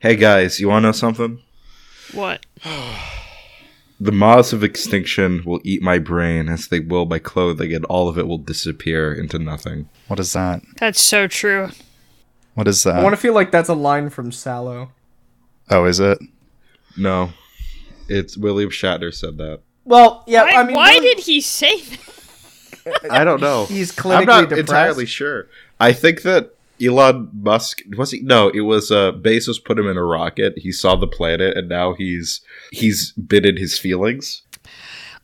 Hey guys, you want to know something? What? The moths of extinction will eat my brain as they will my clothing, and all of it will disappear into nothing. What is that? That's so true. What is that? I want to feel like that's a line from Sallow. Oh, is it? No, it's William Shatner said that. Well, yeah, Why, I mean, why really, did he say that? I don't know. he's clinically I'm not depressed? entirely sure. I think that Elon Musk was he? No, it was uh, Bezos put him in a rocket. He saw the planet, and now he's he's bitten his feelings.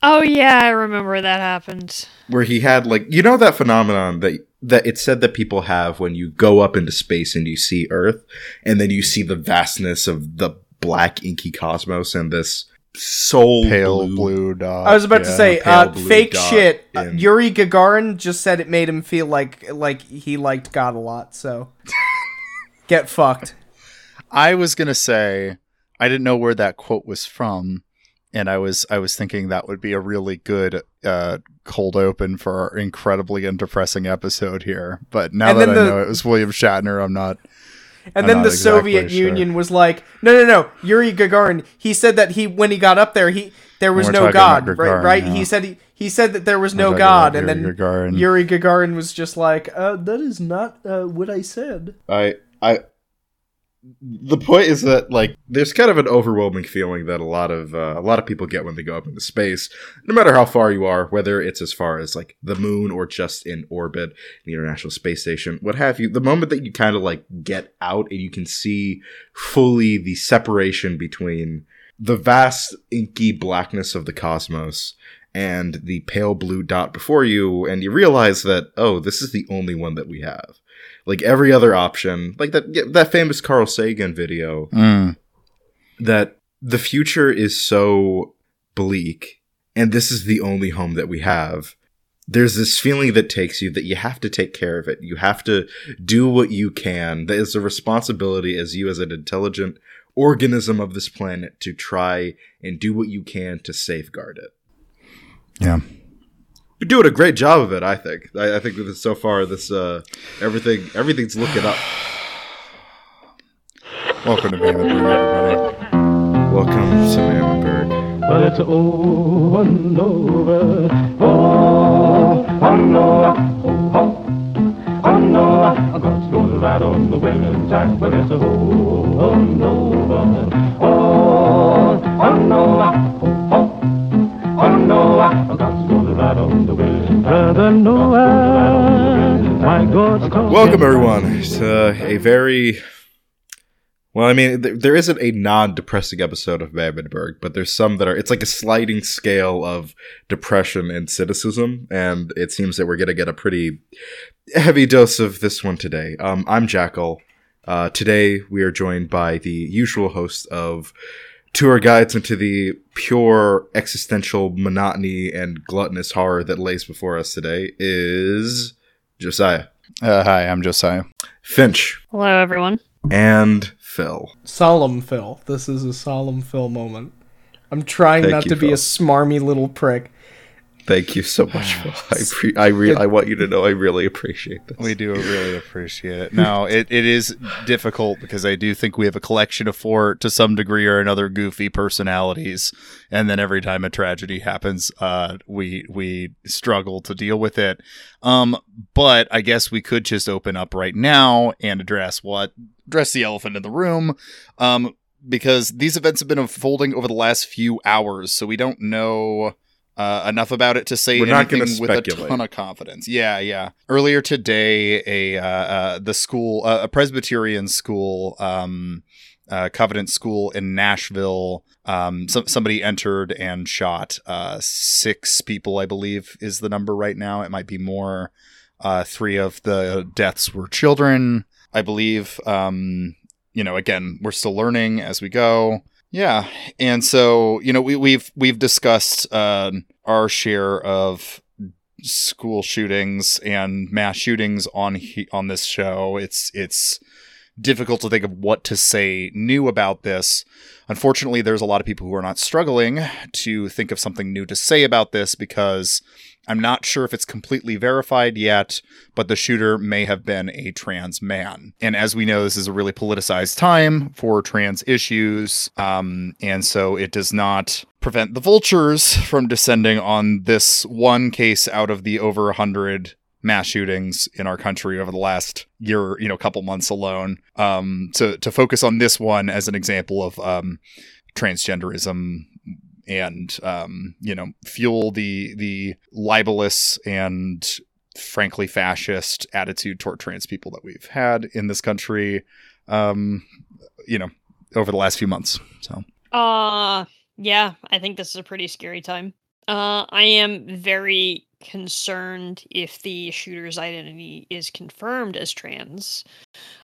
Oh yeah, I remember that happened. Where he had like you know that phenomenon that that it said that people have when you go up into space and you see Earth, and then you see the vastness of the black inky cosmos and this soul Pale blue. blue dot. I was about to say, uh, fake dot shit. Uh, Yuri Gagarin just said it made him feel like like he liked God a lot. So get fucked. I was gonna say I didn't know where that quote was from, and I was I was thinking that would be a really good uh, cold open for our incredibly depressing episode here. But now And that I the- know it was William Shatner, I'm not. And I'm then the exactly Soviet sure. Union was like, no, no, no. Yuri Gagarin. He said that he when he got up there, he there was no God, about right? Right? yeah. He said he he said that there was We're no God, and then Gagarin. Yuri Gagarin was just like, uh, that is not uh, what I said. I I the point is that like there's kind of an overwhelming feeling that a lot of uh, a lot of people get when they go up into space no matter how far you are whether it's as far as like the moon or just in orbit the international space station what have you. The moment that you kind of like get out and you can see fully the separation between the vast inky blackness of the cosmos and the pale blue dot before you and you realize that oh this is the only one that we have like every other option like that that famous carl sagan video Mm. that the future is so bleak and this is the only home that we have there's this feeling that takes you that you have to take care of it you have to do what you can that is a responsibility as you as an intelligent organism of this planet to try and do what you can to safeguard it Yeah. You're doing a great job of it i think i, I think that so far this uh everything everything's looking up Welcome to Mammonburg, everybody. welcome to Mammonburg. Well, it's over and over. Oh, oh no, oh, oh, oh no. God's gonna ride on the wailing jack, but it's a oh, and over. Oh, oh Welcome everyone to a very well. I mean, th- there isn't a non-depressing episode of Mammonburg, but there's some that are. It's like a sliding scale of depression and cynicism, and it seems that we're gonna get a pretty heavy dose of this one today. Um, I'm Jackal. Uh, today we are joined by the usual host of tour guides into the pure existential monotony and gluttonous horror that lays before us today is Josiah. Uh, hi, I'm Josiah. Finch Hello, everyone. and Phil. Solemn Phil. This is a solemn Phil moment. I'm trying Thank not you, to be a smarmy little prick. Thank you so much. I pre- I re- I want you to know I really appreciate this. We do really appreciate it. Now, it, it is difficult because I do think we have a collection of four, to some degree or another, goofy personalities, and then every time a tragedy happens, uh, we we struggle to deal with it. Um, but I guess we could just open up right now and address what address the elephant in the room, um, because these events have been unfolding over the last few hours, so we don't know uh, enough about it to say We're anything gonna with a ton of confidence. Yeah, yeah. Earlier today, a uh, uh, the school, uh, a Presbyterian school, um, uh, Covenant School in Nashville. Um, some, somebody entered and shot uh, six people, I believe, is the number right now. It might be more. Uh, three of the deaths were children, I believe. Um, you know, again, we're still learning as we go. Yeah, and so you know, we, we've we've discussed uh, our share of school shootings and mass shootings on he- on this show. It's it's difficult to think of what to say new about this. Unfortunately, there's a lot of people who are not struggling to think of something new to say about this because I'm not sure if it's completely verified yet, but the shooter may have been a trans man. And as we know, this is a really politicized time for trans issues. Um, and so it does not prevent the vultures from descending on this one case out of the over 100 mass shootings in our country over the last year, you know, couple months alone. Um, to to focus on this one as an example of um, transgenderism and um, you know fuel the the libelous and frankly fascist attitude toward trans people that we've had in this country um, you know over the last few months so Uh, yeah, I think this is a pretty scary time. Uh, I am very concerned if the shooter's identity is confirmed as trans.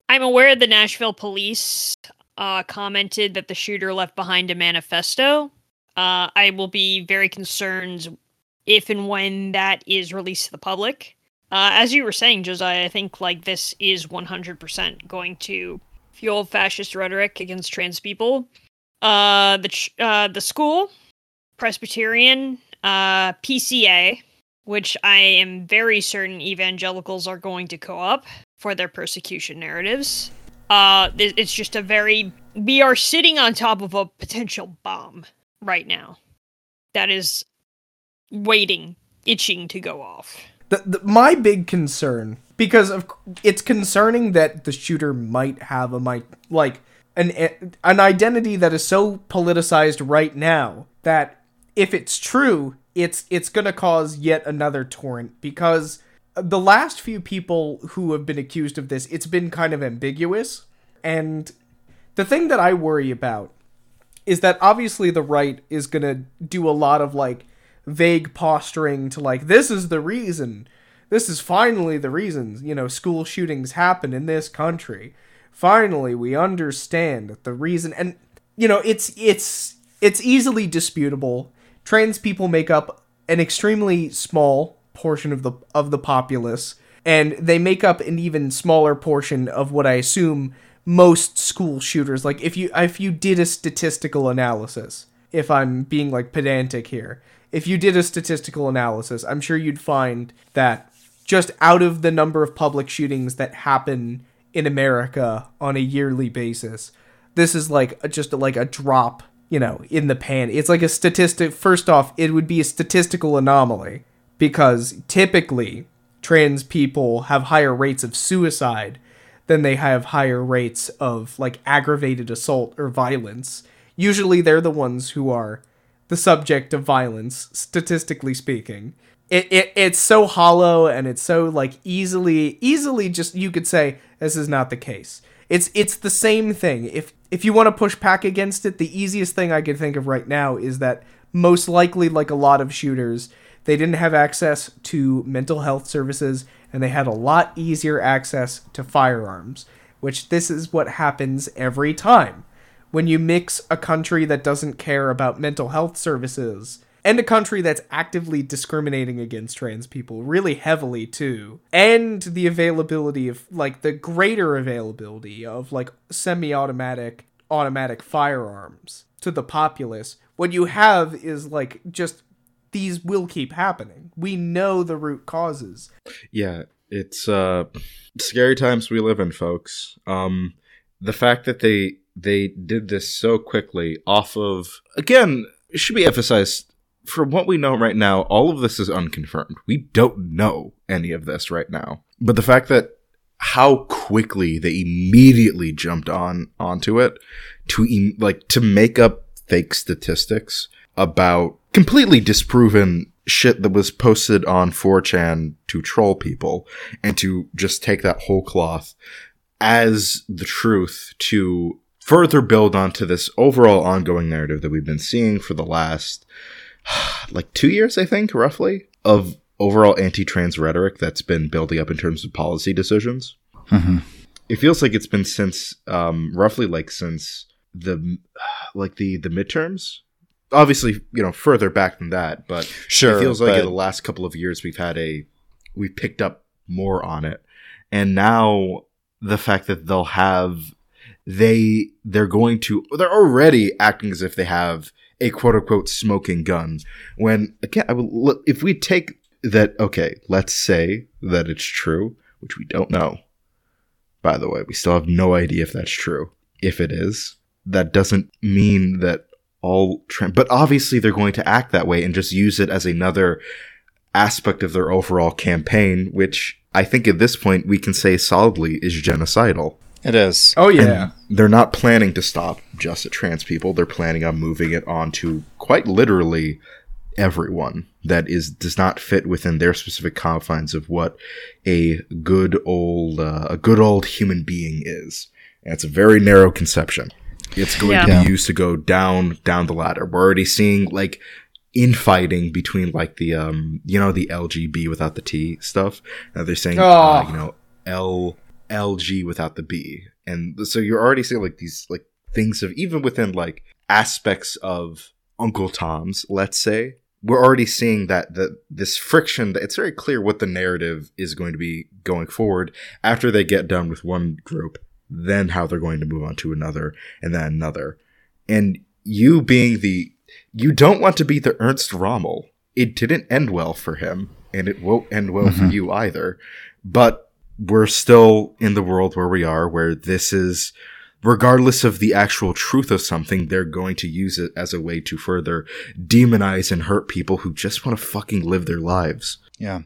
I'm aware the Nashville police uh, commented that the shooter left behind a manifesto. Uh, I will be very concerned if and when that is released to the public. Uh, as you were saying, Josiah, I think like this is 100% going to fuel fascist rhetoric against trans people. Uh the ch- uh the school presbyterian uh pca which i am very certain evangelicals are going to co-op for their persecution narratives. Uh it's just a very we are sitting on top of a potential bomb right now. That is waiting itching to go off. The, the, my big concern, because of it's concerning that the shooter might have a might like an an identity that is so politicized right now that if it's true, it's it's gonna cause yet another torrent. Because the last few people who have been accused of this, it's been kind of ambiguous, and the thing that I worry about is that obviously the right is gonna do a lot of like vague posturing to like this is the reason. This is finally the reason you know school shootings happen in this country. Finally we understand the reason. And you know it's it's it's easily disputable. Trans people make up an extremely small portion of the of the populace and they make up an even smaller portion of what i assume most school shooters. Like if you if you did a statistical analysis if i'm being like pedantic here if you did a statistical analysis i'm sure you'd find that just out of the number of public shootings that happen in america on a yearly basis this is like a, just like a drop you know in the pan. It's like a statistic first off it would be a statistical anomaly because typically trans people have higher rates of suicide than they have higher rates of like aggravated assault or violence. Usually they're the ones who are the subject of violence, statistically speaking. It, it it's so hollow and it's so like easily easily just you could say this is not the case. It's it's the same thing. If if you want to push back against it, the easiest thing I could think of right now is that most likely like a lot of shooters, they didn't have access to mental health services and they had a lot easier access to firearms, which this is what happens every time. When you mix a country that doesn't care about mental health services and a country that's actively discriminating against trans people really heavily too, and the availability of like the greater availability of like semi-automatic automatic firearms to the populace, what you have is like just these will keep happening. We know the root causes. Yeah, it's uh scary times we live in, folks. Um the fact that they they did this so quickly off of again, it should be emphasized from what we know right now, all of this is unconfirmed. We don't know any of this right now. But the fact that how quickly they immediately jumped on onto it to like to make up fake statistics about completely disproven shit that was posted on 4chan to troll people and to just take that whole cloth as the truth to further build onto this overall ongoing narrative that we've been seeing for the last like two years, I think, roughly, of overall anti-trans rhetoric that's been building up in terms of policy decisions. Mhm. It feels like it's been since um, roughly like since the like the the midterms. Obviously, you know, further back than that, but sure it feels like in the last couple of years we've had a we picked up more on it and now the fact that they'll have they they're going to they're already acting as if they have a quote unquote smoking gun when again I will, if we take that okay, let's say that it's true, which we don't know. By the way, we still have no idea if that's true. If it is, that doesn't mean that all trans, but obviously they're going to act that way and just use it as another aspect of their overall campaign, which I think at this point we can say solidly is genocidal. It is. Oh yeah. And they're not planning to stop just at trans people. They're planning on moving it on to quite literally everyone that is does not fit within their specific confines of what a good old uh, a good old human being is. And it's a very narrow conception. It's going to be used to go down down the ladder. We're already seeing like infighting between like the um you know the LGB without the T stuff. Now they're saying uh, Oh. you know L LG without the B, and so you're already seeing like these like things of even within like aspects of Uncle Tom's, let's say, we're already seeing that that this friction. That it's very clear what the narrative is going to be going forward after they get done with one group, then how they're going to move on to another, and then another, and you being the you don't want to be the Ernst Rommel. It didn't end well for him, and it won't end well for Mhm. you either. But we're still in the world where we are, where this is, regardless of the actual truth of something, they're going to use it as a way to further demonize and hurt people who just want to fucking live their lives. Yeah.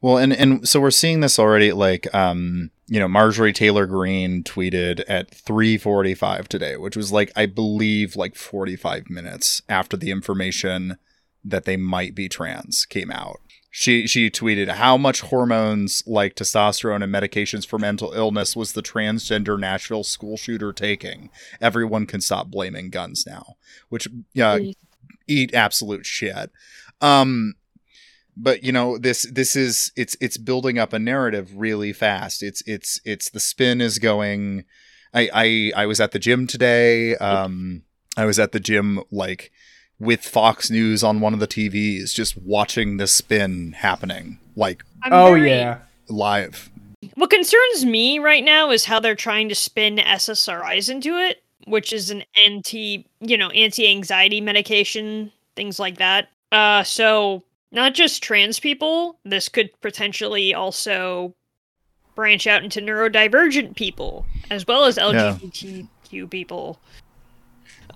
Well, and and so we're seeing this already. Like, um, you know, Marjorie Taylor Greene tweeted at 3:45 today, which was like I believe like 45 minutes after the information that they might be trans came out. She she tweeted how much hormones like testosterone and medications for mental illness was the transgender Nashville school shooter taking. Everyone can stop blaming guns now. Which yeah, Please. eat absolute shit. Um but you know this this is it's it's building up a narrative really fast. It's it's it's the spin is going I I I was at the gym today. Um I was at the gym like with Fox News on one of the TVs just watching the spin happening like I'm Oh very- yeah. live. What concerns me right now is how they're trying to spin SSRIs into it, which is an anti, you know, anti-anxiety medication, things like that. Uh so not just trans people, this could potentially also branch out into neurodivergent people as well as LGBTQ people.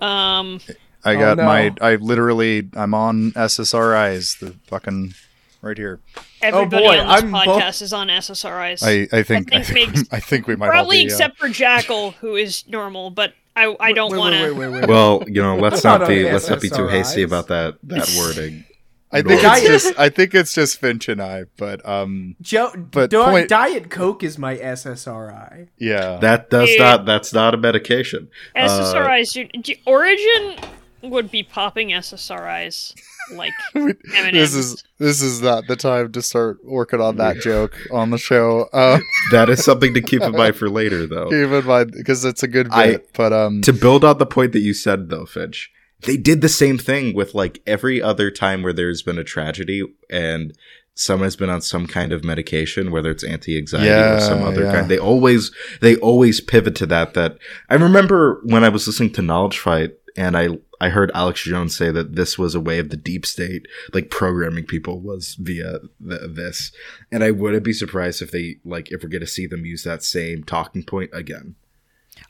Um I Oh, got no. my I literally I'm on SSRIs the fucking right here. everybody Oh, boy, on this I'm bo- podcast is on SSRIs. I I think I think think, makes- I think we might all Probably be, uh, except for Jackal, who is normal, but I I don't want to. wait, wait, wait. Well, you know, let's Not not be let's not be too hasty about that that wording. I think Nor- it's just I think it's just Finch and I, but um Joe, But Di- point- Diet Coke is my SSRI. yeah. that does Dude. not that's not a medication. Uh, SSRIs, dude, Origin would be popping SSRIs like M&Ms. this is this is not the time to start working on that joke on the show. Um that is something to keep in mind for later, though. keep in mind because it's a good bit. I- but um to build on the point that you said though finch they did the same thing with like every other time where there's been a tragedy and someone's been on some kind of medication whether it's anti-anxiety or some other yeah. kind they always they always pivot to that that i remember when i was listening to knowledge fight and i i heard alex jones say that this was a way of the deep state like programming people was via th- this and i wouldn't be surprised if they like if we're gonna see them use that same talking point again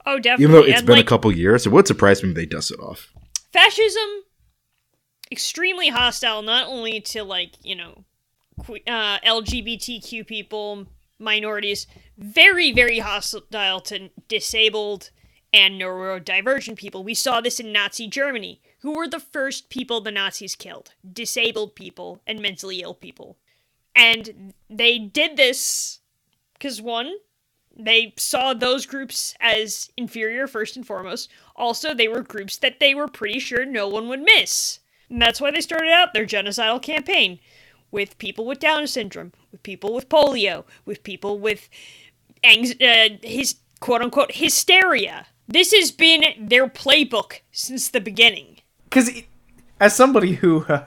oh, definitely. even though it's and, been like, a couple years, it would surprise me if they dust it off. Fascism, extremely hostile, not only to like you know, uh, LGBTQ people, minorities, very very hostile to disabled and neurodivergent people. We saw this in Nazi Germany. Who were the first people the Nazis killed? Disabled people and mentally ill people. And they did this because one, they saw those groups as inferior first and foremost. Also, they were groups that they were pretty sure no one would miss. And that's why they started out their genocidal campaign with people with Down syndrome, with people with polio, with people with anx- uh, his quote unquote hysteria. This has been their playbook since the beginning. Because as somebody who uh,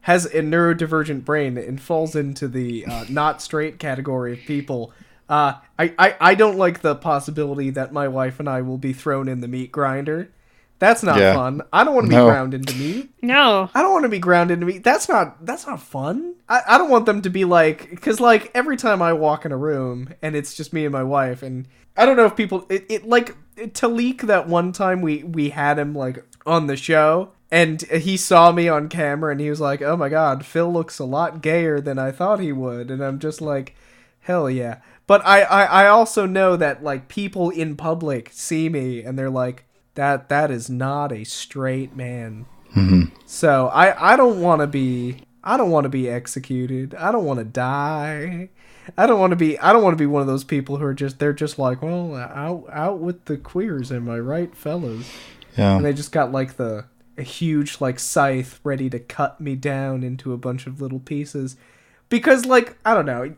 has a neurodivergent brain and falls into the uh, not straight category of people, uh, I, I, I don't like the possibility that my wife and I will be thrown in the meat grinder. That's not Yeah. fun. I don't want to be ground into meat. No. I don't want to be ground into meat. That's not that's not fun. I, I don't want them to be like because like every time I walk in a room and it's just me and my wife and I don't know if people it, it like Talik that one time we we had him like on the show and he saw me on camera and he was like oh my god Phil looks a lot gayer than I thought he would and I'm just like hell yeah but I I, I also know that like people in public see me and they're like that that is not a straight man mm-hmm. so I I don't want to be I don't want to be executed. I don't want to die. I don't want to be I don't want to be one of those people who are just they're just like, well, out out with the queers, am I right, fellas? Yeah. And they just got like the a huge like scythe ready to cut me down into a bunch of little pieces. Because like, I don't know,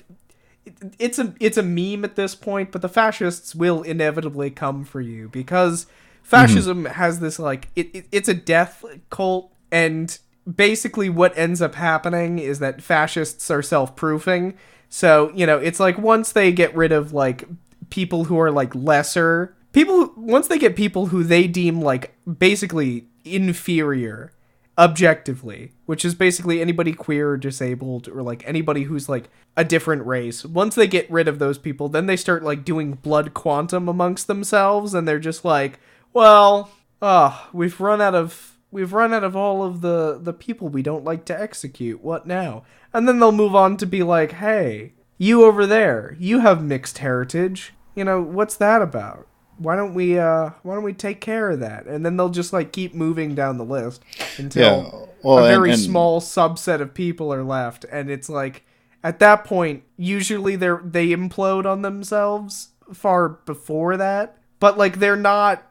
it's a it's a meme at this point, but the fascists will inevitably come for you because fascism has this like it, it it's a death cult and basically what ends up happening is that fascists are self-proofing. So, you know, it's like once they get rid of like people who are like lesser people who- once they get people who they deem like basically inferior objectively, which is basically anybody queer or disabled or like anybody who's like a different race. Once they get rid of those people, then they start like doing blood quantum amongst themselves and they're just like, well, oh, we've run out of we've run out of all of the the people we don't like to execute. What now? And then they'll move on to be like, "Hey, you over there, you have mixed heritage. You know, what's that about?" Why don't we uh why don't we take care of that? And then they'll just like keep moving down the list until Yeah, well, a and- very and- small subset of people are left and it's like at that point usually they're they implode on themselves far before that but like they're not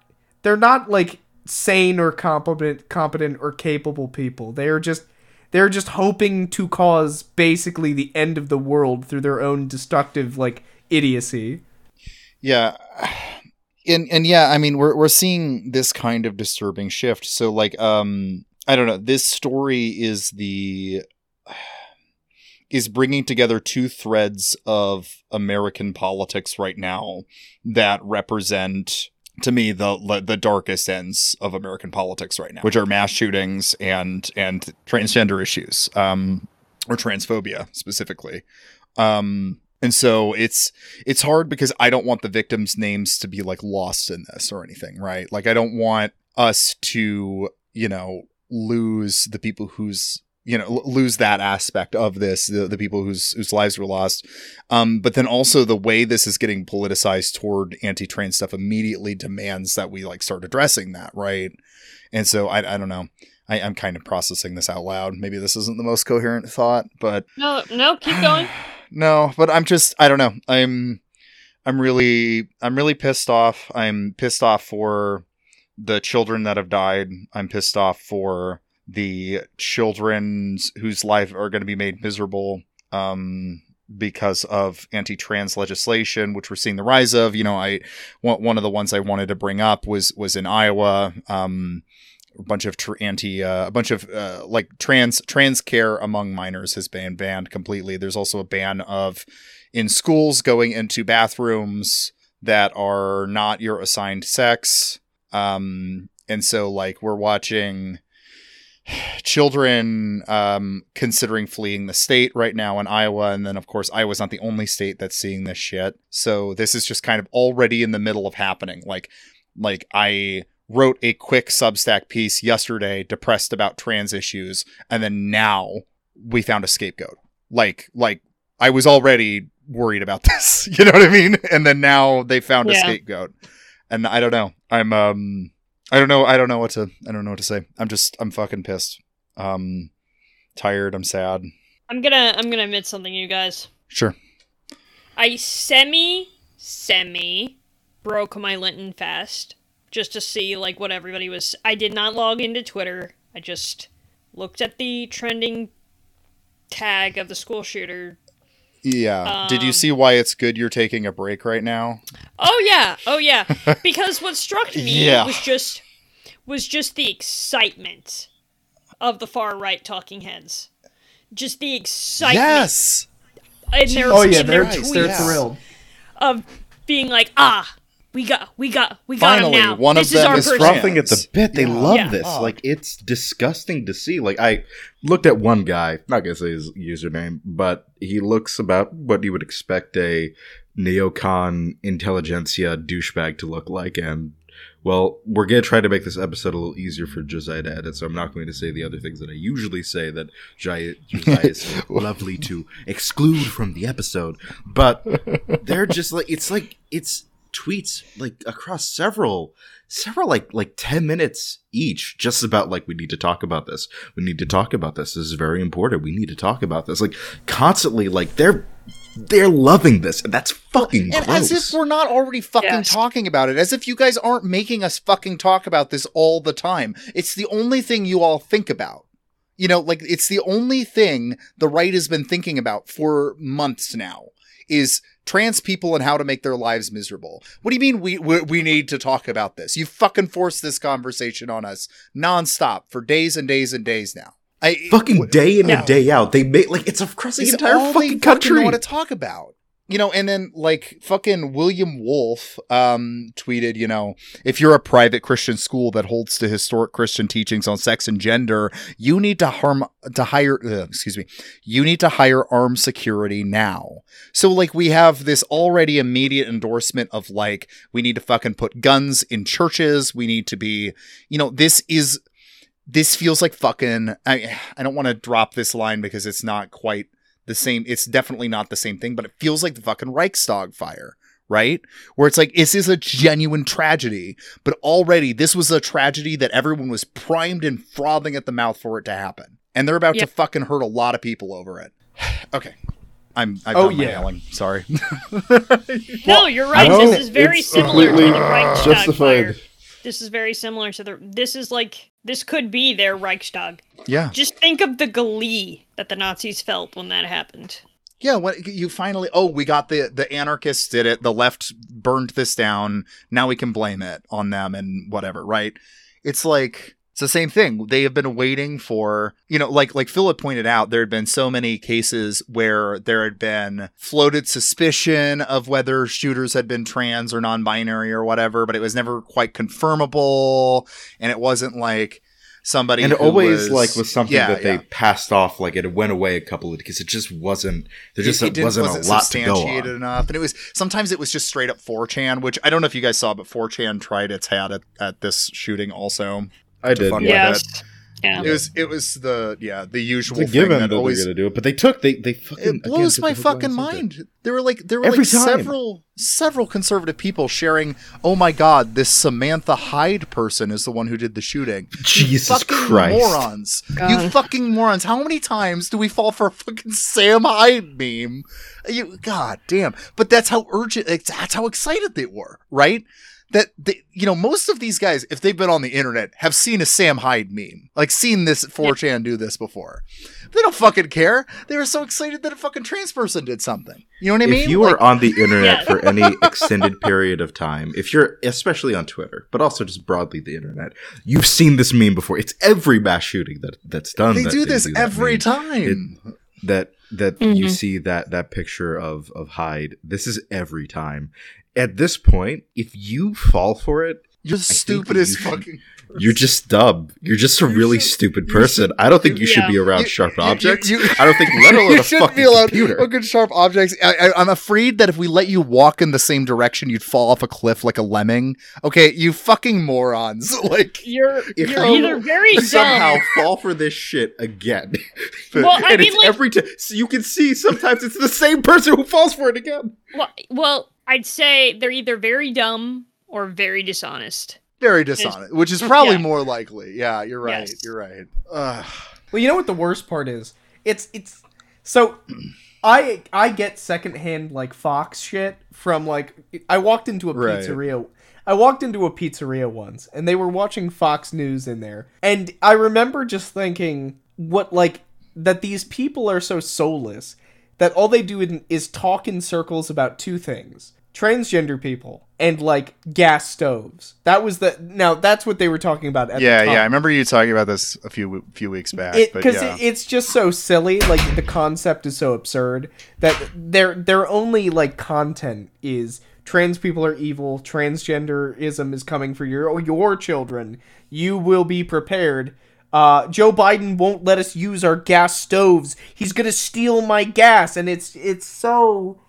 they're not like sane or competent competent or capable people they're just they're just hoping to cause basically the end of the world through their own destructive like idiocy Yeah. And and yeah, I mean we're we're seeing this kind of disturbing shift. So like um I don't know, this story is the is bringing together two threads of American politics right now that represent to me the the darkest ends of American politics right now, which are mass shootings and and transgender issues, um, or transphobia specifically. Um, and so it's it's hard because I don't want the victims' names to be like lost in this or anything, right? Like I don't want us to, you know, lose the people whose you know lose that aspect of this the, the people whose whose lives were lost um but then also the way this is getting politicized toward anti-trans stuff immediately demands that we like start addressing that right and so i, I don't know I, i'm kind of processing this out loud maybe this isn't the most coherent thought but No, no, keep going. no, but I'm just I don't know. I'm I'm really I'm really pissed off. I'm pissed off for the children that have died. I'm pissed off for the children whose life are going to be made miserable um because of anti-trans legislation which we're seeing the rise of you know i one, one of the ones i wanted to bring up was was in iowa um a bunch of tr- anti uh, a bunch of uh, like trans trans care among minors has been banned completely. There's also a ban of in schools going into bathrooms that are not your assigned sex. Um and so like we're watching children um considering fleeing the state right now in Iowa. And then of course Iowa's not the only state that's seeing this shit. So this is just kind of already in the middle of happening. Like like I wrote a quick Substack piece yesterday depressed about trans issues and then now we found a scapegoat. Like like I was already worried about this, you know what I mean? And then now they found a scapegoat. And I don't know. I'm um I don't know I don't know what to I don't know what to say. I'm just I'm fucking pissed. Um tired, I'm sad. I'm gonna I'm gonna admit something, you guys. Sure. I semi semi broke my Lenten fast just to see like what everybody was. I did not log into Twitter. I just looked at the trending tag of the school shooter. Yeah. Did you Um, see why it's good you're taking a break right now? Oh yeah, oh yeah. because what struck me Yeah. was just was just the excitement of the far right talking heads. Just the excitement Yes. in their, oh yeah in they're their tweets they're thrilled of being like, ah, we got, we got, we got Finally, him now. one of this is them our is person. trans. frothing at the bit. They Yeah. love Yeah. this. Fuck. Like it's disgusting to see. Like I looked at one guy, not gonna say his username, but he looks about what you would expect a neocon intelligentsia douchebag to look like, and well, we're gonna try to make this episode a little easier for Josiah to edit, so I'm not going to say the other things that I usually say that Josiah, Josiah is lovely to exclude from the episode. But they're just like it's like it's tweets like across several several like like 10 minutes each just about like we need to talk about this we need to talk about this this is very important we need to talk about this like constantly like they're they're loving this and that's fucking And gross as if we're not already fucking Yes. talking about it, as if you guys aren't making us fucking talk about this all the time. It's the only thing you all think about. You know, like it's the only thing the right has been thinking about for months now is trans people and how to make their lives miserable. What do you mean we we, we need to talk about this? You fucking forced this conversation on us nonstop for days and days and days now. I fucking day in Yeah. and day out they make like it's across the it's entire all they fucking fucking country know what to talk about. You know, and then like fucking William Wolfe um tweeted, you know, if you're a private Christian school that holds to historic Christian teachings on sex and gender, you need to harm to hire uh, excuse me, you need to hire armed security now. So like we have this already immediate endorsement of like we need to fucking put guns in churches, we need to be, you know, this is this feels like fucking I I don't want to drop this line because it's not quite the same it's definitely not the same thing, but it feels like the fucking Reichstag fire, right? Where it's like this is a genuine tragedy, but already this was a tragedy that everyone was primed and frothing at the mouth for it to happen. And they're about to fucking hurt a lot of people over it. okay. I'm I've Oh, yeah. yelling. Sorry. No, you're right. No, this is very it's similar to the Reichstag justified. fire. This is very similar to the. This is like this could be their Reichstag. yeah. Just think of the glee that the Nazis felt when that happened. Yeah, when you finally oh, we got the the anarchists did it. The left burned this down. Now we can blame it on them and whatever, right? It's like it's the same thing. They have been waiting for, you know, like like Philip pointed out, there had been so many cases where there had been floated suspicion of whether shooters had been trans or non-binary or whatever, but it was never quite confirmable, and it wasn't like somebody and always was- like was something Yeah, that they yeah. passed off like it went away a couple of because it just wasn't there just it, it didn't- wasn't, a lot to go substantiated on enough, and it was sometimes it was just straight up 4chan, which I don't know if you guys saw, but 4chan tried its hat at, at this shooting also. I did fuck yeah. with Yes. Yeah. It was it was the yeah the it's usual a thing given that that always they're gonna do it but they took they they fucking it blows took my the fucking mind. There were like there were Every like time. several several conservative people sharing. Oh my god, this Samantha Hyde person is the one who did the shooting. You jesus fucking christ morons! You fucking morons! How many times do we fall for a fucking Sam Hyde meme? You god damn! But that's how urgent. That's how excited they were, right? That they, you know, most of these guys, if they've been on the internet, have seen a Sam Hyde meme, like seen this 4chan do this before. They don't fucking care. They were so excited that a fucking trans person did something. You know what I mean? if you Like, are on the internet Yeah. for any extended period of time, if you're especially on Twitter, but also just broadly the internet, you've seen this meme before. It's every mass shooting that that's done. they that do this that every meme. time. that that you Mhm. see that that picture of of Hyde. This is every time. At this point, if you fall for it, You're the think stupidest you should- fucking. you're just dumb. You're just a You really should- stupid you person. I don't think you should Yeah. be around You- sharp you- you- objects. you- I don't think let alone you a shouldn't fucking be allowed computer. look at sharp objects. I, I, I'm afraid that if we let you walk in the same direction, you'd fall off a cliff like a lemming. Okay, you fucking morons! Like, You're If you're either very somehow dumb. fall for this shit again. Well, I mean, it's like- every time. So you can see sometimes it's the same person who falls for it again. Well, well, I'd say they're either very dumb or very dishonest. very dishonest, which is probably Yeah. more likely. Yeah, you're right. Yes. You're right. Ugh. Well, you know what the worst part is? It's it's so I I get secondhand like Fox shit from like I walked into a Right. pizzeria. I walked into a pizzeria once and they were watching Fox News in there. And I remember just thinking what like that these people are so soulless that all they do in, is talk in circles about two things. Transgender people and like gas stoves. That was the now that's what they were talking about at Yeah, yeah. I remember you talking about this a few few weeks back. it because yeah. it, it's just so silly like the concept is so absurd that their their only like content is trans people are evil, transgenderism is coming for your your children. You will be prepared. Uh, Joe Biden won't let us use our gas stoves. He's gonna steal my gas, and it's it's so.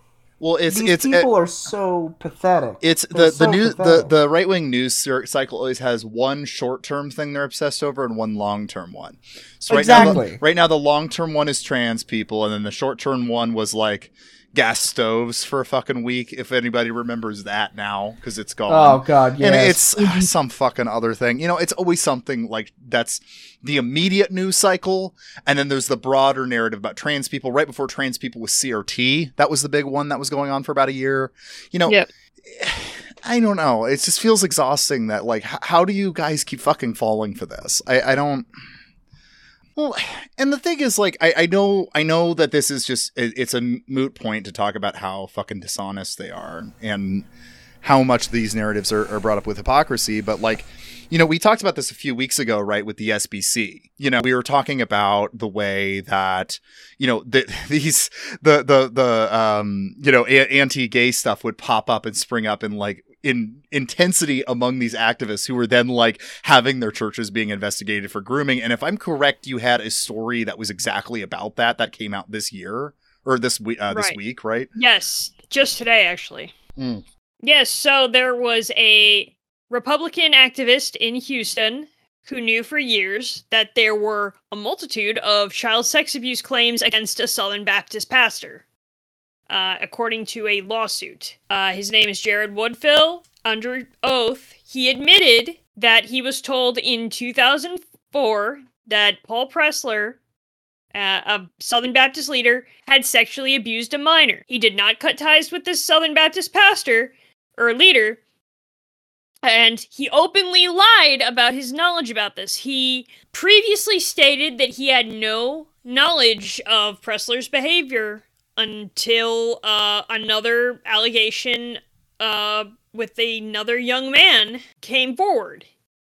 Well, it's these it's uh, people are so pathetic. It's They're the the so news the, pathetic. the right wing news cycle always has one short term thing they're obsessed over and one long term one. So right now, Exactly. the, right now the long term one is trans people, and then the short term one was like gas stoves for a fucking week. If anybody remembers that now, because it's gone. Oh God, yes. And it's uh, some fucking other thing. You know, it's always something like that's the immediate news cycle. And then there's the broader narrative about trans people. Right before trans people was CRT. That was the big one that was going on for about a year. You know, Yep. I don't know. It just feels exhausting that, like, h- how do you guys keep fucking falling for this? I, I don't. Well, and the thing is, like, I, I know, I know that this is just it's a moot point to talk about how fucking dishonest they are and how much these narratives are, are brought up with hypocrisy. But like, you know, we talked about this a few weeks ago, right, with the SBC. You know, we were talking about the way that, you know, the, these the the the um, you know, a- anti-gay stuff would pop up and spring up in like in intensity among these activists who were then like having their churches being investigated for grooming. And if I'm correct, you had a story that was exactly about that that came out this year or this week, uh, this Right. week, right? Yes, just today actually. Mm. Yes, so there was a Republican activist in Houston who knew for years that there were a multitude of child sex abuse claims against a Southern Baptist pastor, uh, according to a lawsuit. Uh, his name is Jared Woodfill. Under oath, he admitted that he was told in 2004 that Paul Pressler uh, a Southern Baptist leader, had sexually abused a minor. He did not cut ties with this Southern Baptist pastor or leader, and he openly lied about his knowledge about this. He previously stated that he had no knowledge of Pressler's behavior until uh, another allegation uh, with another young man came forward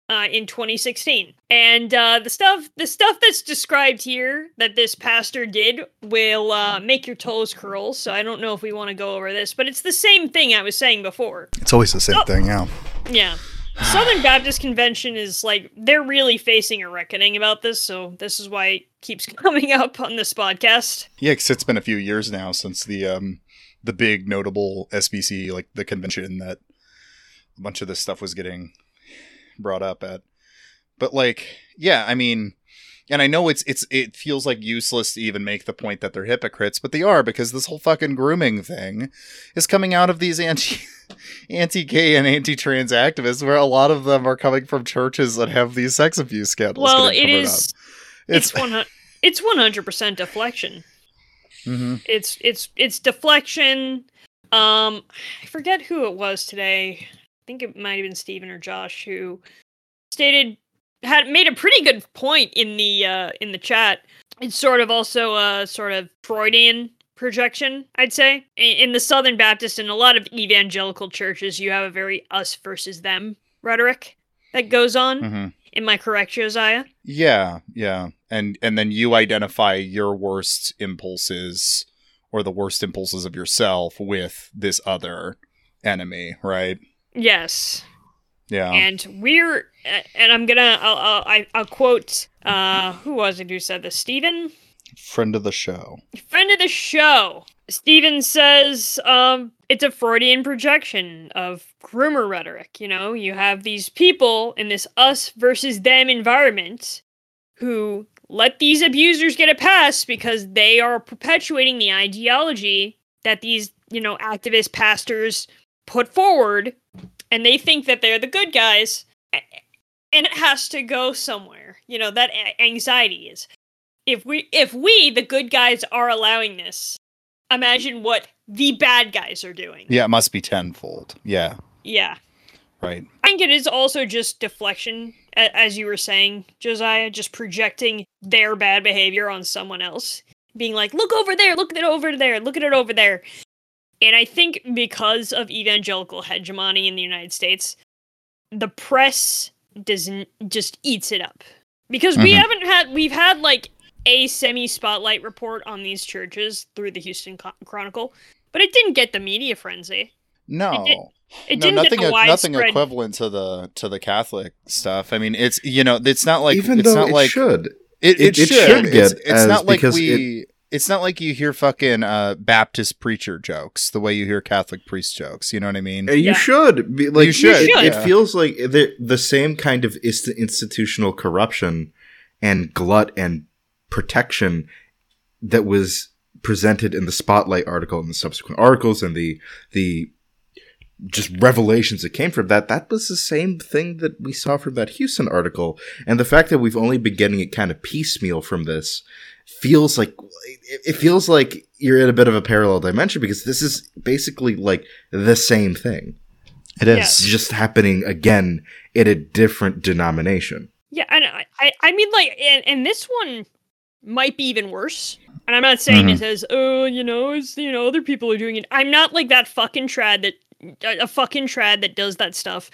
uh, in 2016. And uh, the stuff, the stuff that's described here that this pastor did will uh, make your toes curl. So I don't know if we want to go over this, but it's the same thing I was saying before. It's always the same Oh. thing, yeah. Yeah. Southern Baptist Convention is like they're really facing a reckoning about this, so this is why it keeps coming up on this podcast. Yeah, 'cause it's been a few years now since the um the big notable SBC like the convention that a bunch of this stuff was getting brought up at. But like, yeah, I mean, and I know it's it's it feels like useless to even make the point that they're hypocrites, but they are because this whole fucking grooming thing is coming out of these anti anti-gay and anti-trans activists where a lot of them are coming from churches that have these sex abuse scandals. Well, it up. it's one it's 100% deflection. Mhm. It's it's it's deflection. Um I forget who it was today. I think it might have been Steven or Josh who stated had made a pretty good point in the uh in the chat. It's sort of also a sort of Freudian projection, I'd say. In, the Southern Baptist and a lot of evangelical churches, you have a very us versus them rhetoric that goes on. Mhm. Am I correct, Josiah? Yeah, yeah. And and then you identify your worst impulses or the worst impulses of yourself with this other enemy, right? Yes. Yeah. and we're and i'm gonna i'll i'll, I'll quote uh who was it who said this steven Friend of the show. friend of the show steven says um it's a freudian projection of groomer rhetoric you know you have these people in this us versus them environment who let these abusers get a pass because they are perpetuating the ideology that these you know activist pastors put forward and they think that they're the good guys and it has to go somewhere you know that anxiety is if we if we the good guys are allowing this imagine what the bad guys are doing Yeah, it must be tenfold. Yeah, yeah right. I think it is also just deflection, as you were saying, Josiah, just projecting their bad behavior on someone else. Being like, look over there, look at it over there, look at it over there. And I think because of evangelical hegemony in the United States, the press doesn't just eats it up. Because we Mhm. haven't had, we've had like a semi spotlight report on these churches through the Houston Chronicle, but it didn't get the media frenzy. No. It no, didn't nothing, get a nothing equivalent to the to the Catholic stuff. I mean, it's you know, it's not like Even it's though not it like should. It, it, It- it should. should it's, get it's as- not like because we. It's not like you hear fucking uh, Baptist preacher jokes the way you hear Catholic priest jokes. You know what I mean? Uh, You Yeah. should be like You should, It, it yeah. feels like the the same kind of ist- institutional corruption and glut and protection that was presented in the spotlight article and the subsequent articles and the the just revelations that came from that that was the same thing that we saw from that Houston article and the fact that we've only been getting it kind of piecemeal from this feels like it it feels like you're in a bit of a parallel dimension because this is basically like the same thing It is. it's just happening again in a different denomination. Yeah, and I, I, I mean, like, and, and this one might be even worse. And I'm not saying Mhm. it as, oh, you know, it's you know, other people are doing it. I'm not like that fucking trad that a a fucking trad that does that stuff.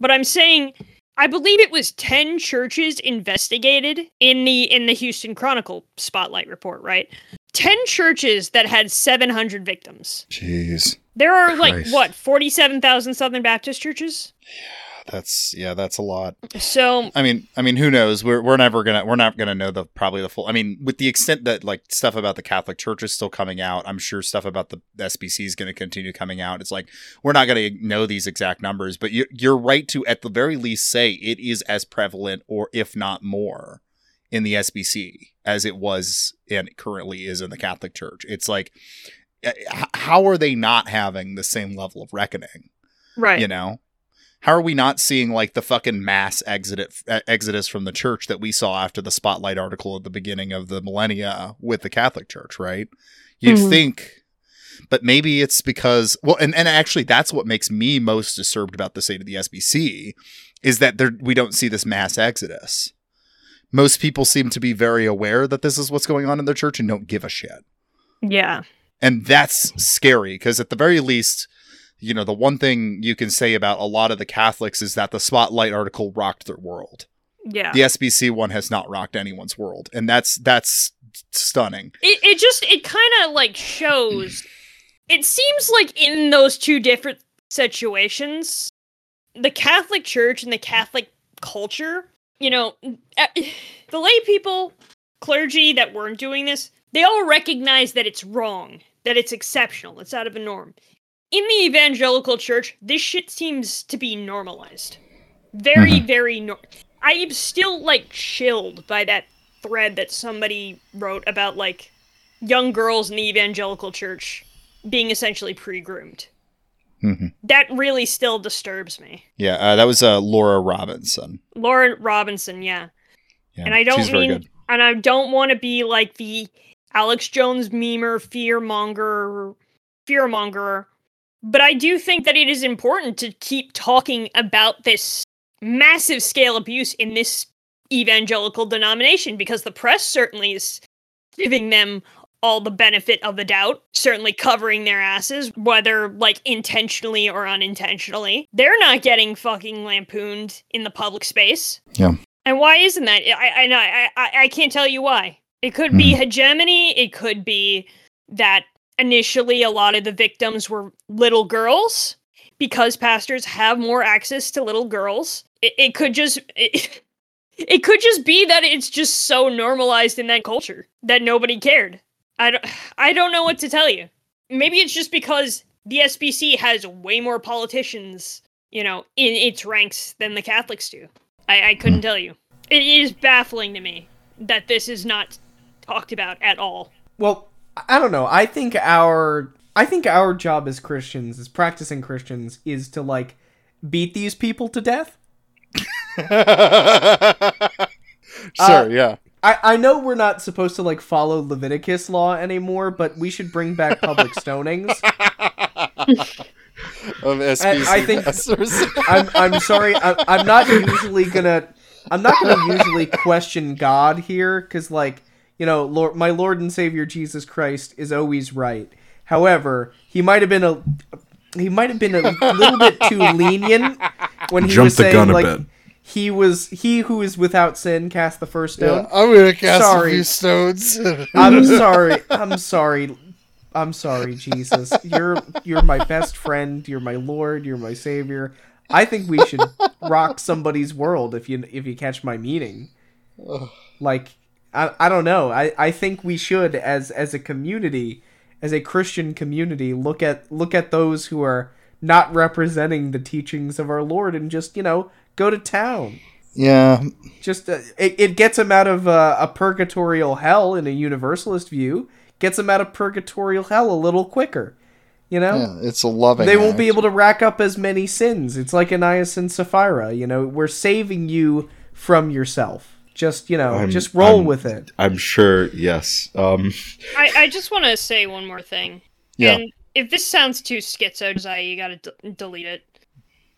But I'm saying, I believe it was ten churches investigated in the in the Houston Chronicle spotlight report, right? Ten churches that had 700 victims. Jeez, There are like what 47,000 Southern Baptist churches. That's yeah, that's a lot. So I mean, I mean, who knows? We're we're never gonna we're not gonna know the probably the full. I mean, with the extent that like stuff about the Catholic Church is still coming out, I'm sure stuff about the SBC is gonna continue coming out. It's like we're not gonna know these exact numbers, but you, you're right to at the very least say it is as prevalent, or if not more, in the SBC as it was and currently is in the Catholic Church. It's like, eh, how are they not having the same level of reckoning? right. you know how are we not seeing like the fucking mass exit exodus from the church that we saw after the spotlight article at the beginning of the millennia with the catholic church right you'd Mhm. think but maybe it's because well and, and actually that's what makes me most disturbed about the state of the sbc is that there we don't see this mass exodus most people seem to be very aware that this is what's going on in their church and don't give a shit Yeah. and that's scary because at the very least you know the one thing you can say about a lot of the catholics is that the spotlight article rocked their world. Yeah. the sbc one has not rocked anyone's world and that's that's stunning. It, it just it kind of like shows it seems like in those two different situations the catholic church and the catholic culture you know uh, the lay people clergy that weren't doing this they all recognize that it's wrong that it's exceptional it's out of the norm in the evangelical church this shit seems to be normalized very very nor- i am still like chilled by that thread that somebody wrote about like young girls in the evangelical church being essentially pre-groomed. Mhm. That really still disturbs me. yeah uh, that was uh, laura robinson Lauren Robinson, yeah. yeah, And I don't mean and I don't want to be like the Alex Jones memer fear monger, fearmonger fearmonger, but I do think that it is important to keep talking about this massive scale abuse in this evangelical denomination because the press certainly is giving them all the benefit of the doubt, certainly covering their asses, whether like intentionally or unintentionally. They're not getting fucking lampooned in the public space. Yeah. And why isn't that? I I I, I can't tell you why. It could be hmm. hegemony. It could be that initially a lot of the victims were little girls because pastors have more access to little girls. It, it could just it, it could just be that it's just so normalized in that culture that nobody cared. I don't I don't know what to tell you. Maybe it's just because the SBC has way more politicians, you know, in its ranks than the Catholics do. I, I couldn't hmm. tell you. It is baffling to me that this is not talked about at all. Well, I don't know. I think our I think our job as Christians, as practicing Christians, is to like beat these people to death. sure uh, yeah I, I know we're not supposed to like follow Leviticus law anymore, but we should bring back public stonings. of SBC I think- I'm I'm sorry. I'm, I'm not usually gonna I'm not gonna usually question God here because like you know Lord my Lord and Savior Jesus Christ is always right. However, he might have been a he might have been a little bit too lenient when he Jumped was the saying gun a like bit. he was he who is without sin cast the first stone. I'm gonna cast Sorry. a few stones. I'm sorry. I'm sorry. I'm sorry, Jesus. You're you're my best friend. You're my Lord. You're my Savior. I think we should rock somebody's world. If you if you catch my meaning, like I, I don't know. I, I think we should as as a community, as a Christian community, look at look at those who are not representing the teachings of our Lord and just you know go to town. Yeah, Just uh, it, it gets them out of uh, a purgatorial hell in a universalist view. Gets them out of purgatorial hell a little quicker. You know, yeah, it's a loving. they won't be able to rack up as many sins. It's like Ananias and Sapphira. You know, we're saving you from yourself. Just you know, I'm- just roll I'm- with it. I'm sure. Yes. Um. I, I just want to say one more thing. Yeah. And if this sounds too schizo, Josiah, you gotta d- delete it.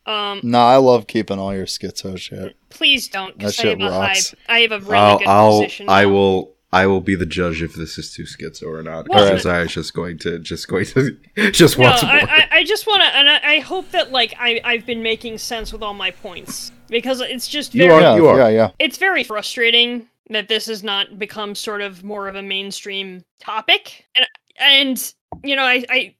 Um, No, I love keeping all your schizo shit. please don't That I have shit a high, rocks. I have a really I'll. good I'll. position. I now. will. I will be the judge if this is too schizo or not. Well, Because I is just going to just going to just No, want some more. I, I, I just want to, and I, I hope that like I, I've been making sense with all my points because it's just You are- yeah, you are. yeah, yeah. it's very frustrating that this has not become sort of more of a mainstream topic, and and you know I I.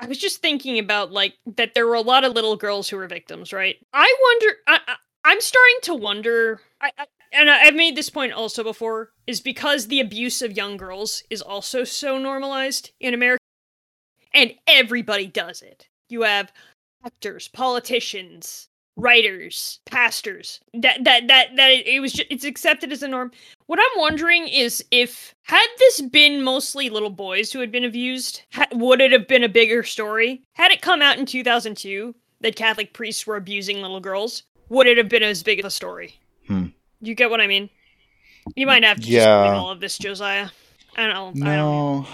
I was just thinking about like that there were a lot of little girls who were victims, right? I wonder. I, I, I'm starting to wonder. I, I, and I've made this point also before. Is because the abuse of young girls is also so normalized in America, and everybody does it. You have actors, politicians, writers, pastors. That that that that it, it was just, it's accepted as a norm. What I'm wondering is if had this been mostly little boys who had been abused, ha- would it have been a bigger story? Had it come out in 2002 that Catholic priests were abusing little girls, would it have been as big of a story? Hmm. You get what I mean? You might have to just Yeah. delete all of this, Josiah. I don't. I don't. No,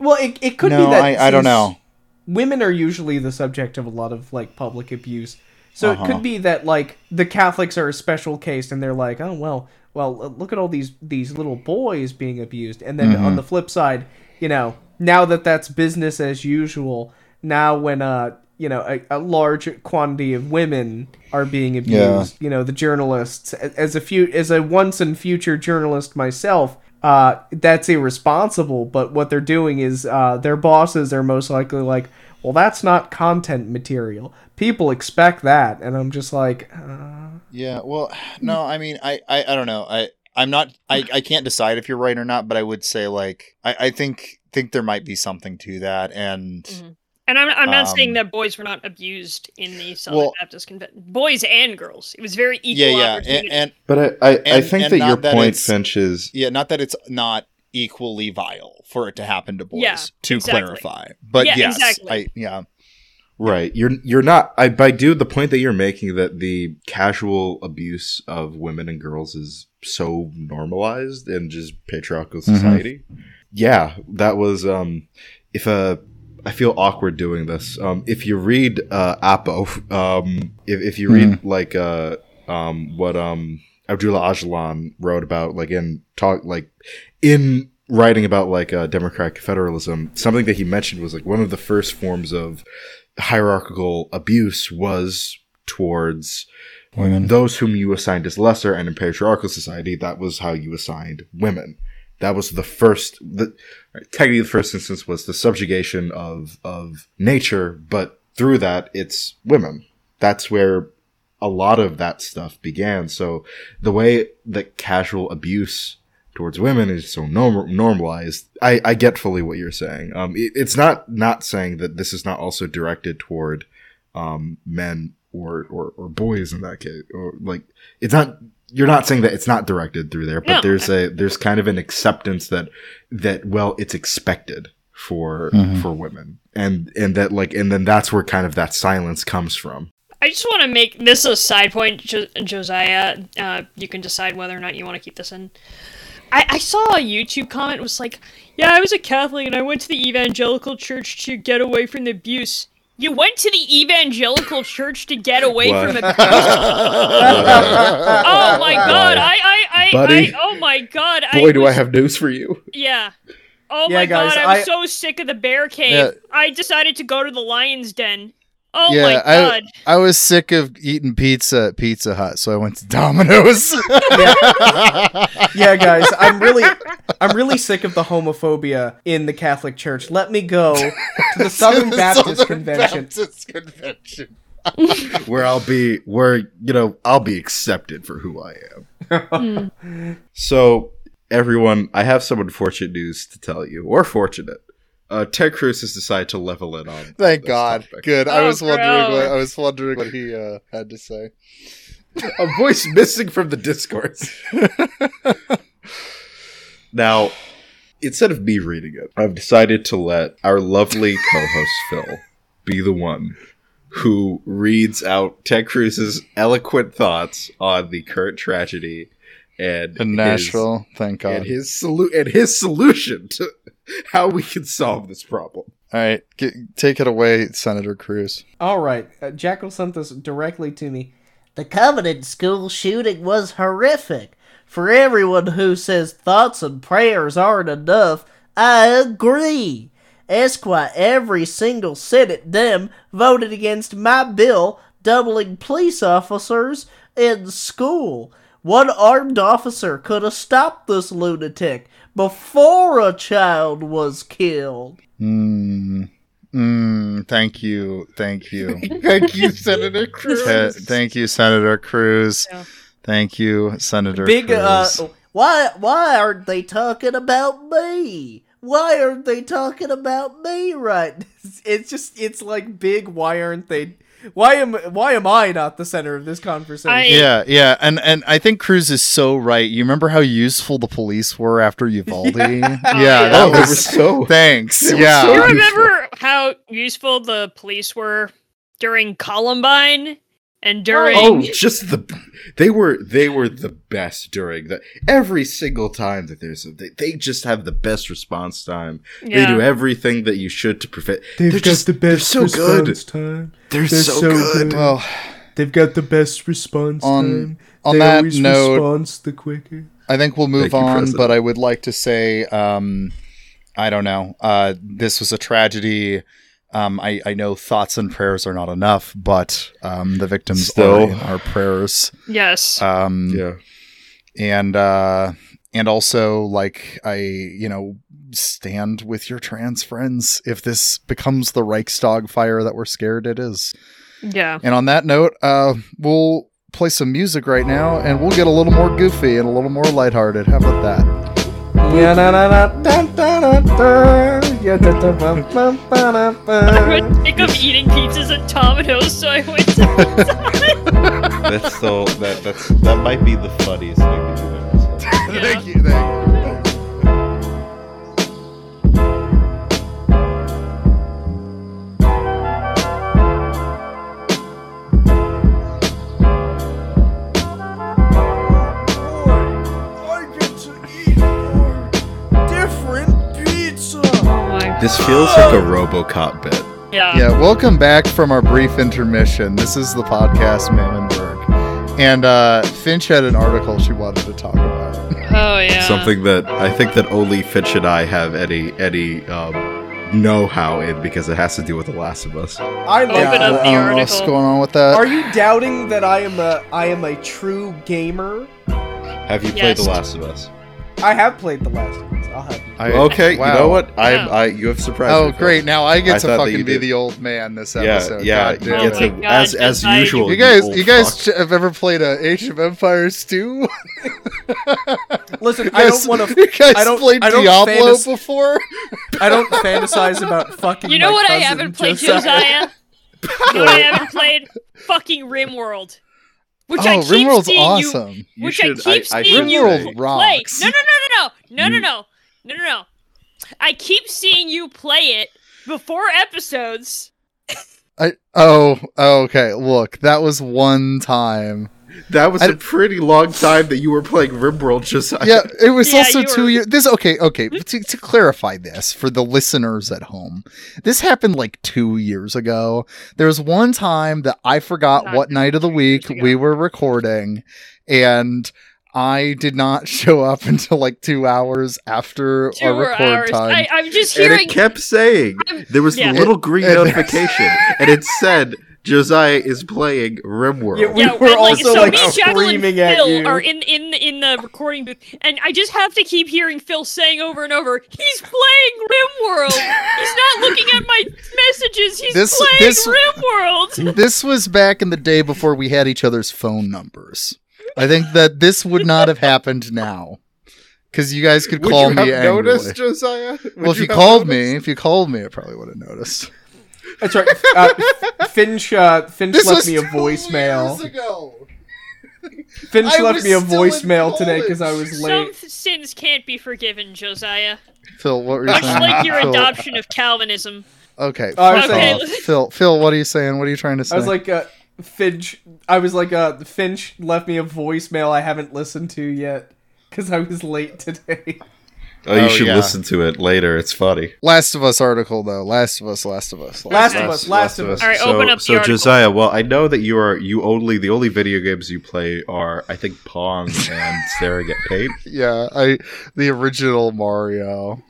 Well, it, it could no, be that I, I don't know. Women are usually the subject of a lot of like public abuse, so Uh-huh. it could be that like the Catholics are a special case, and they're like, oh well, well look at all these these little boys being abused, and then Mm-hmm. on the flip side, you know, now that that's business as usual, now when uh you know a, a large quantity of women are being abused, you know, the journalists as a few as a once and future journalist myself uh, that's irresponsible. But what they're doing is uh, their bosses are most likely like, well, that's not content material. People expect that, and I'm just like, uh, Yeah, well, no, I mean, I, I, I don't know. I, I'm not. I, I can't decide if you're right or not. But I would say, like, I, I think think there might be something to that, and Mhm. And I'm, I'm not saying Um, that boys were not abused in the Southern Well- Baptist Convention. Boys and girls. It was very equal yeah, yeah, opportunity. and, and But I, I, I think and that your that point, it's- Finch, is yeah, not that it's not equally vile for it to happen to boys. Yeah, to exactly. clarify, but Yeah, yes, exactly. I yeah, right. You're you're not. I by dude, the point that you're making that the casual abuse of women and girls is so normalized in just patriarchal society. Yeah, that was. Um, if a I feel awkward doing this. Um, if you read uh, Apo, um, if, if you read like uh, um, what um, Abdullah Öcalan wrote about, like in talk, like in writing about like uh, democratic federalism, something that he mentioned was like one of the first forms of hierarchical abuse was towards women. those whom you assigned as lesser, and in patriarchal society, that was how you assigned women. That was the first, the technically the first instance was the subjugation of of nature, but through that, it's women. That's where a lot of that stuff began. So the way that casual abuse towards women is so norm- normalized, I, I get fully what you're saying. Um, it, it's not not saying that this is not also directed toward um, men or, or or boys in that case, or like it's not. You're not saying that it's not directed through there, but No. there's a there's kind of an acceptance that that well, it's expected for Mhm. for women, and and that like and then that's where kind of that silence comes from. I just want to make this a side point, jo- Josiah. Uh, you can decide whether or not you want to keep this in. I, I saw a YouTube comment it was like, "Yeah, I was a Catholic and I went to the evangelical church to get away from the abuse." You went to the evangelical church to get away What? from oh abuse. oh my god! I I I, Buddy. I oh my god! Boy, I do I have news for you. Yeah. Oh Yeah, my guys, god, I'm I- so sick of the bear cave. Yeah. I decided to go to the lion's den. Oh yeah, my god. I I was sick of eating pizza at Pizza Hut, so I went to Domino's. yeah, guys, I'm really I'm really sick of the homophobia in the Catholic Church. Let me go to the Southern Baptist Southern Convention. Baptist Convention. where I'll be where you know I'll be accepted for who I am. Hmm. So everyone, I have some unfortunate news to tell you, or fortunate. Uh, Ted Cruz has decided to level it on. Thank this God. topic. Good. I Oh, was wondering what. I was wondering what he uh, had to say. A voice missing from the discourse. now, instead of me reading it, I've decided to let our lovely co-host Phil be the one who reads out Ted Cruz's eloquent thoughts on the current tragedy and In his- Nashville. Thank God. and his solu- and his solution to how we can solve this problem. All right. Get, take it away, Senator Cruz. All right, uh, Jackal sent this directly to me. The Covenant school shooting was horrific. For everyone who says thoughts and prayers aren't enough, I agree. Ask why every single Senate Dem voted against my bill doubling police officers in school. One armed officer could have stopped this lunatic before a child was killed. Mm. Mm, thank you. Thank you. Thank you, Senator Cruz. Uh, thank you, Senator Cruz. Yeah. Thank you, Senator Big, uh, Why why aren't they talking about me? Why aren't they talking about me right It's just, it's like big. Why aren't they? Why am Why am I not the center of this conversation? I- yeah, yeah, and and I think Cruz is so right. You remember how useful the police were after Uvalde? yeah, yeah. that Oh, they were was so thanks. they Yeah, so you remember how useful the police were during Columbine and during Oh, just the they were they were the best during the every single time that there's a they, they just have the best response time. They do everything that you should to prevent. They've they're got just, the best they're so good. response time. They're, They're so, so good. good. well, They've got the best response On- time. on they that always note- response the quicker. I think we'll move Thank on, President. but I would like to say, um, I don't know. Uh, this was a tragedy. Um, I, I know thoughts and prayers are not enough, but um, the victims Still. are in our prayers. yes. Um, Yeah. and uh and also like i you know stand with your trans friends if this becomes the reichstag fire that we're scared it is yeah. and on that note uh we'll play some music right now and we'll get a little more goofy and a little more lighthearted how about that Yeah, na, na, na, dun, dun, dun, dun. Yeah, dun, dun, bum, bum, ba, da, I ba. would think of eating pizzas at Domino's, so I went to That's so that that's that might be the funniest thing that you've ever said. Yeah. thank you thank you This feels like a RoboCop bit. yeah. yeah welcome back from our brief intermission this is the podcast Mammonburg. and uh finch had an article she wanted to talk about Oh yeah. Something that I think that only Finch and I have any any um, know-how in because it has to do with The Last of Us. I love Open I up don't know what's article. going on with that Are you doubting that I am a I am a true gamer? Have you played Yes. The Last of Us? I have played The Last of Us. I'll have you. I- Okay, wow. you know what? I, Yeah. I you have surprised Oh, me. Great! Now I get I to fucking be did. the old man this episode. yeah, God damn get Oh to. God, as as I- usual. You guys, old you guys fuck. ch- have ever played a Age of Empires 2? Listen, You I don't want to. You guys I don't- played I don't Diablo fantas- before? I don't fantasize about fucking. You know my what I haven't played, Josiah. Josiah? you know what I haven't played? Fucking RimWorld. Which oh, I keep RimWorld's seeing you awesome. You which should- I keep I- I seeing you RimWorld play. rocks. No, no, no, no, no, no, no, no, no, no, no. I keep seeing you play it before episodes. I oh, oh okay. Look, that was one time. That was I a d- pretty long time that you were playing RimWorld. Just Yeah, it was Yeah, also two were- years. This okay, okay. To, to clarify this for the listeners at home, this happened like two years ago. There was one time that I forgot Not what night of the week ago. we were recording, and I did not show up until like two hours after Two our record hours. time. I, I'm just and hearing. it kept saying I'm- there was yeah. the little green It- notification, and it said Josiah is playing RimWorld. Yeah, we yeah, were and, like, also so like me, Jacqueline, screaming and at Phil you. are in in in the recording booth, and I just have to keep hearing Phil saying over and over, "He's playing RimWorld. He's not looking at my messages. He's This- playing this- RimWorld." this was back in the day before we had each other's phone numbers. I think that this would not have happened now. Because you guys could Would call you me have angrily. noticed, Josiah? Would well, if you have called noticed? me, if you called me, I probably would have noticed. That's right. Uh, Finch, uh, Finch This left me a two voicemail. ago. Finch I left me a voicemail today because I was late. Some late. sins can't be forgiven, Josiah. Phil, what were you Much saying? like your Phil, adoption of Calvinism. Okay, I saying- Phil, Phil, what are you saying? What are you trying to say? I was like, uh, Finch. I was like, uh, Finch left me a voicemail I haven't listened to yet because I was late today. Oh, you Oh, should yeah. listen to it later. It's funny. Last of Us article though. Last of Us. Last of Us. Last of Us. Last of Us. All right, so, open up the so article. Josiah, well, I know that you are you only the only video games you play are I think Pong and Sarah Get Paid. Yeah, I the original Mario.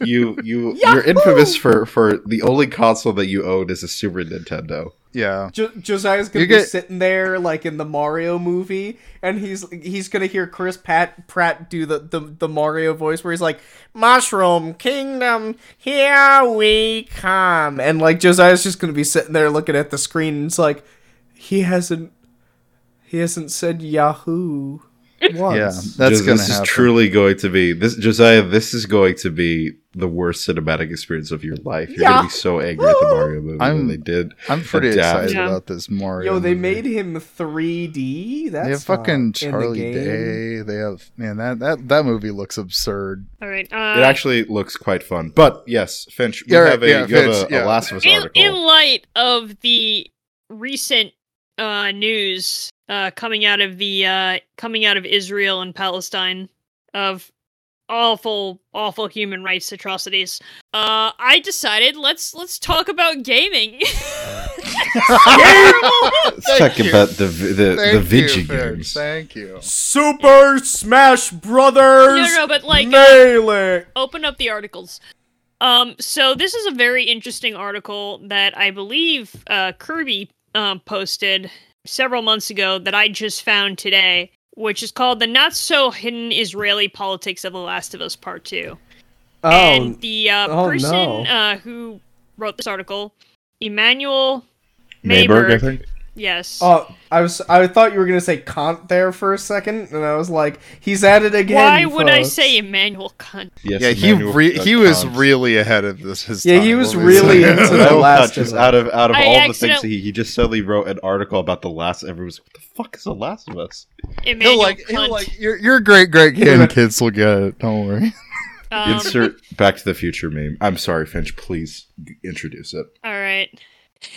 You you you're infamous for for the only console that you own is a Super Nintendo. Yeah. Jo- Josiah's gonna You be get- sitting there like in the Mario movie, and he's he's gonna hear Chris Pat Pratt do the, the the Mario voice where he's like, "Mushroom Kingdom, here we come," and like Josiah's just gonna be sitting there looking at the screen, and it's like, he hasn't he hasn't said Yahoo once. Yeah, that's Jos- gonna this happen. is truly going to be this Josiah. This is going to be the worst cinematic experience of your life. You're gonna be so angry at the Mario movie I'm- they did. I'm pretty Adapt. excited Yeah. about this Mario. Yo, they movie. made him 3D. That's They have fucking not in the Charlie. Day. They have man that that that movie looks absurd. All right. Uh, It actually looks quite fun. But yes, Finch, we Yeah, have a, yeah, you have a, yeah. a Last of Us in, article. in light of the recent uh, news uh, coming out of the uh, coming out of Israel and Palestine of awful, awful human rights atrocities, uh, I decided let's let's talk about gaming. Let's talk you. about the vi- the, the Thank you, video Finch. games. Thank you. Super Smash Brothers. no, no, but like uh, Melee. open up the articles. Um, so this is a very interesting article that I believe uh, Kirby um, posted several months ago that I just found today, which is called "The Not So Hidden Israeli Politics of The Last of Us Part 2. Oh, and the uh, oh, person no. uh, who wrote this article, Emanuel Maiberg, I Maiberg, think. Yes. oh, I was I thought you were gonna say Kant there for a second, and I was like, he's at it again. Why would I say Emmanuel Cunt? Yes, Yeah, he re- uh, he was really ahead of this. His Yeah, time, he was really say. into the Emmanuel Last Kant, of just out of out of I all the things accident- he he just suddenly wrote an article about the last. Everyone's what the fuck is the Last of Us? Emmanuel He'll like, Cunt. he'll like, your your great great kids will get it. Don't worry. Um, Insert Back to the Future meme. I'm sorry, Finch. Please g- introduce it. All right.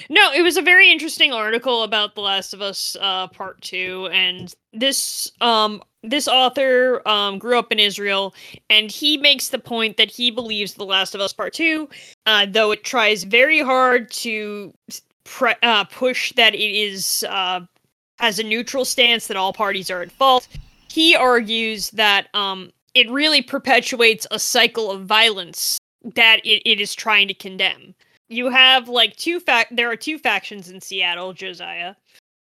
No, it was a very interesting article about The Last of Us uh, Part Two, and this um this author um grew up in Israel, and he makes the point that he believes The Last of Us Part Two, uh, though it tries very hard to pre- uh, push that it is uh, has a neutral stance that all parties are at fault. He argues that um it really perpetuates a cycle of violence that it, it is trying to condemn you have like two fact there are two factions in Seattle, Josiah.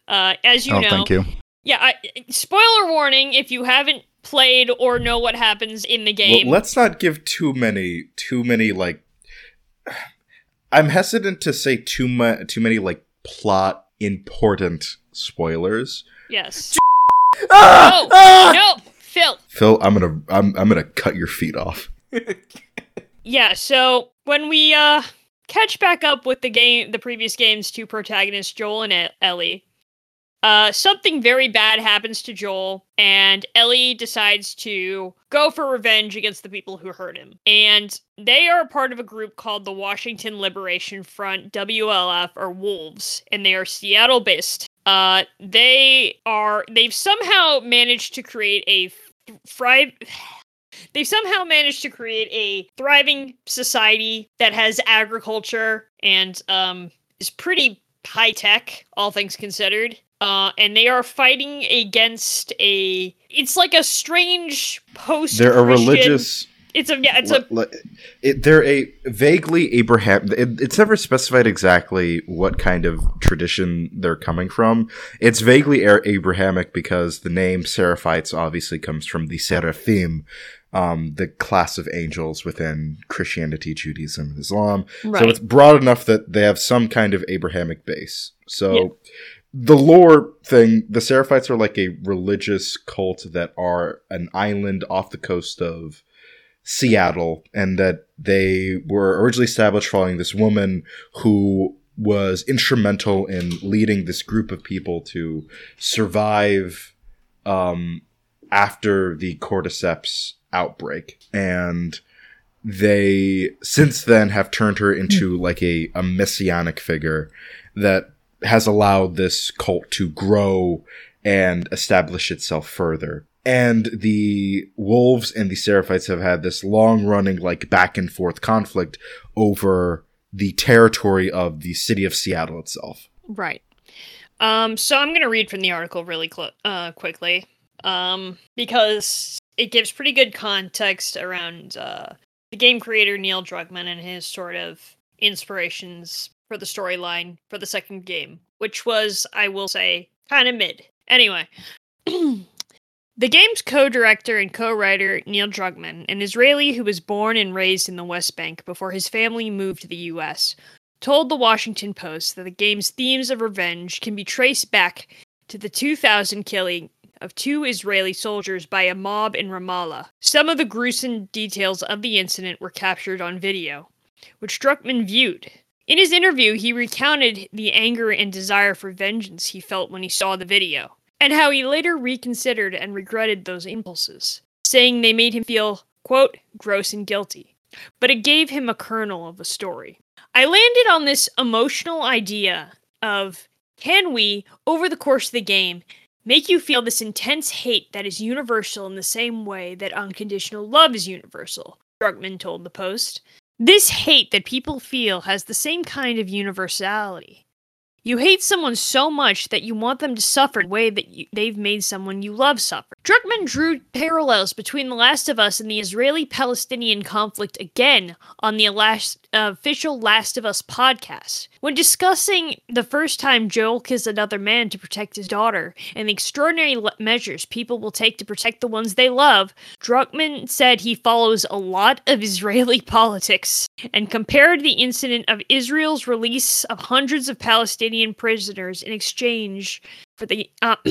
Uh as you oh, know. thank you. Yeah, I, spoiler warning if you haven't played or know what happens in the game. Well, let's not give too many too many like. I'm hesitant to say too much too many like plot important spoilers. yes. Ah! No, Ah! no, Phil. Phil, I'm gonna I'm I'm gonna cut your feet off. Yeah, so when we uh catch back up with the game the previous game's two protagonists, Joel and Ellie, uh something very bad happens to Joel and Ellie decides to go for revenge against the people who hurt him. And they are a part of a group called the Washington Liberation Front, WLF or Wolves, and they are Seattle based. Uh they are they've somehow managed to create a f- fri- They've somehow managed to create a thriving society that has agriculture and um, is pretty high tech, all things considered. Uh, and they are fighting against a. It's like a strange post. They're a religious It's a yeah. It's a it, they're a vaguely Abraham. It, it's never specified exactly what kind of tradition they're coming from. It's vaguely Abrahamic because the name Seraphites obviously comes from the Seraphim, um, the class of angels within Christianity, Judaism, and Islam. right. So it's broad enough that they have some kind of Abrahamic base. So Yeah. the lore thing, the Seraphites are like a religious cult that are an island off the coast of Seattle, and that they were originally established following this woman who was instrumental in leading this group of people to survive um, after the cordyceps outbreak. And they since then have turned her into like a, a messianic figure that has allowed this cult to grow and establish itself further. And the wolves and the seraphites have had this long running, like back and forth conflict over the territory of the city of Seattle itself. Right. Um, so I'm going to read from the article really cl- uh, quickly um, because it gives pretty good context around uh, the game creator Neil Druckmann and his sort of inspirations for the storyline for the second game, which was, I will say, kind of mid. Anyway. The game's co-director and co-writer Neil Druckmann, an Israeli who was born and raised in the West Bank before his family moved to the US, told the Washington Post that the game's themes of revenge can be traced back to the 2000 killing of two Israeli soldiers by a mob in Ramallah. Some of the gruesome details of the incident were captured on video, which Druckmann viewed. In his interview, he recounted the anger and desire for vengeance he felt when he saw the video, and how he later reconsidered and regretted those impulses, saying they made him feel, quote, gross and guilty. But it gave him a kernel of a story. I landed on this emotional idea of can we, over the course of the game, make you feel this intense hate that is universal in the same way that unconditional love is universal? Druckmann told the Post. This hate that people feel has the same kind of universality. You hate someone so much that you want them to suffer the way that you, they've made someone you love suffer. Druckmann drew parallels between The Last of Us and the Israeli Palestinian conflict again on the last, official Last of Us podcast. When discussing the first time Joel kills another man to protect his daughter and the extraordinary le- measures people will take to protect the ones they love, Druckmann said he follows a lot of Israeli politics and compared the incident of Israel's release of hundreds of Palestinian prisoners in exchange for the uh,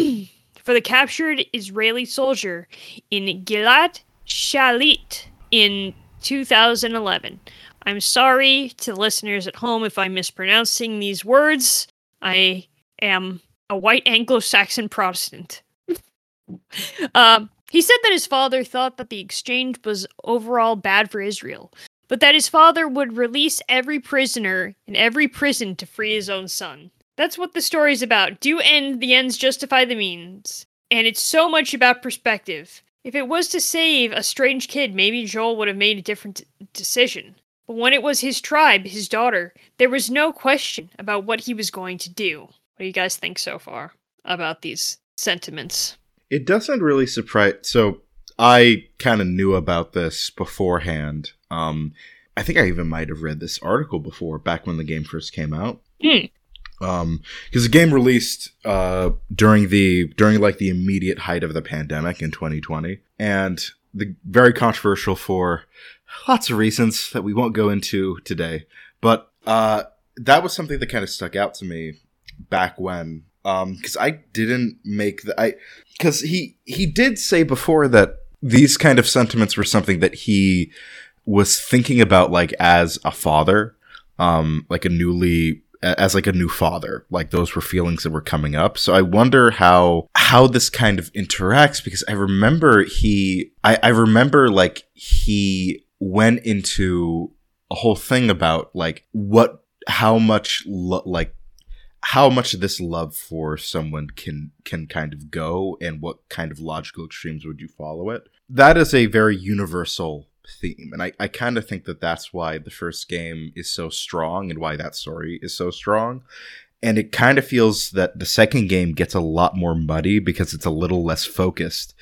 for the captured Israeli soldier in Gilad Shalit in 2011. I'm sorry to the listeners at home if I'm mispronouncing these words. I am a white Anglo-Saxon Protestant. um, he said that his father thought that the exchange was overall bad for Israel, but that his father would release every prisoner in every prison to free his own son. That's what the story's about. Do end the ends justify the means? And it's so much about perspective. If it was to save a strange kid, maybe Joel would have made a different decision. But when it was his tribe, his daughter, there was no question about what he was going to do. What do you guys think so far about these sentiments? It doesn't really surprise. So I kind of knew about this beforehand. Um, I think I even might have read this article before, back when the game first came out. Hmm. Um, because the game released uh during the during like the immediate height of the pandemic in 2020, and the very controversial for lots of reasons that we won't go into today. But uh, that was something that kind of stuck out to me back when um because i didn't make the i because he he did say before that these kind of sentiments were something that he was thinking about like as a father um like a newly as like a new father like those were feelings that were coming up so i wonder how how this kind of interacts because i remember he i i remember like he went into a whole thing about like what how much lo- like how much this love for someone can can kind of go and what kind of logical extremes would you follow it? That is a very universal theme and i, I kind of think that that's why the first game is so strong and why that story is so strong. And it kind of feels that the second game gets a lot more muddy because it's a little less focused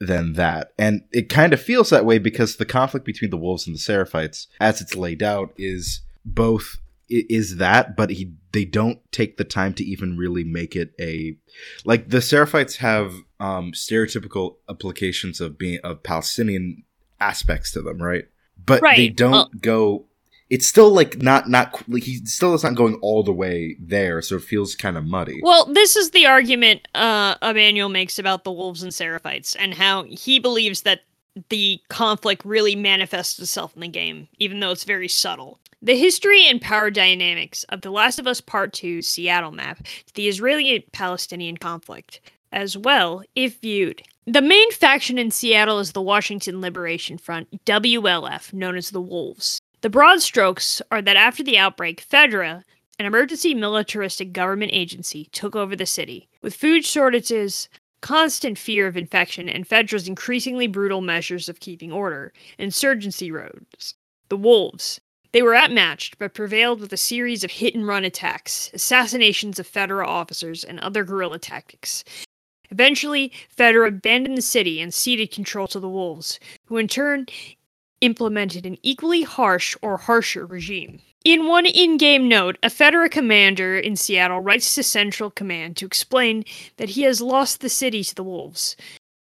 than that. And it kind of feels that way because the conflict between the wolves and the Seraphites, as it's laid out, is both is that, but he they don't take the time to even really make it a like the Seraphites have um stereotypical applications of being of Palestinian aspects to them, right? But they don't well- go it's still like not not like he still is not going all the way there, so it feels kind of muddy. Well, this is the argument uh, Emanuel makes about the wolves and seraphites, and how he believes that the conflict really manifests itself in the game, even though it's very subtle. The history and power dynamics of The Last of Us Part 2 Seattle map to the Israeli Palestinian conflict, as well, if viewed. The main faction in Seattle is the Washington Liberation Front, WLF, known as the Wolves. The broad strokes are that after the outbreak, Fedra, an emergency militaristic government agency took over the city. With food shortages, constant fear of infection, and Fedra's increasingly brutal measures of keeping order, insurgency rose. The Wolves. They were outmatched, but prevailed with a series of hit and run attacks, assassinations of Fedra officers, and other guerrilla tactics. Eventually, Fedra abandoned the city and ceded control to the Wolves, who in turn implemented an equally harsh or harsher regime. In one in game note, a Fedra commander in Seattle writes to Central Command to explain that he has lost the city to the Wolves,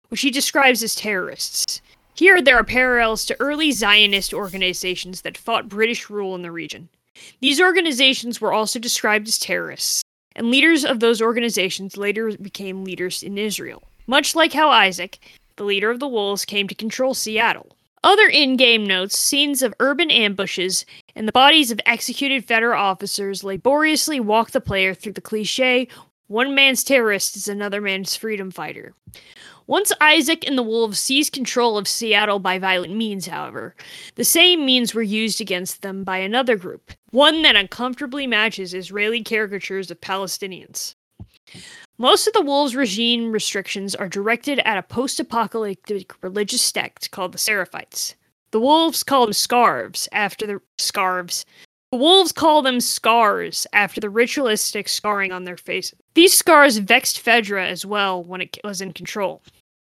which he describes as terrorists. Here, there are parallels to early Zionist organizations that fought British rule in the region. These organizations were also described as terrorists, and leaders of those organizations later became leaders in Israel. Much like how Isaac, the leader of the Wolves, came to control Seattle. Other in game notes scenes of urban ambushes and the bodies of executed Fedra officers laboriously walk the player through the cliche one man's terrorist is another man's freedom fighter. Once Isaac and the Wolves seized control of Seattle by violent means, however, the same means were used against them by another group, one that uncomfortably matches Israeli caricatures of Palestinians. Most of the Wolves' regime restrictions are directed at a post apocalyptic religious sect called the Seraphites. The Wolves call them scarves after the scarves. The wolves call them scars after the ritualistic scarring on their faces. These scars vexed Fedra as well when it was in control.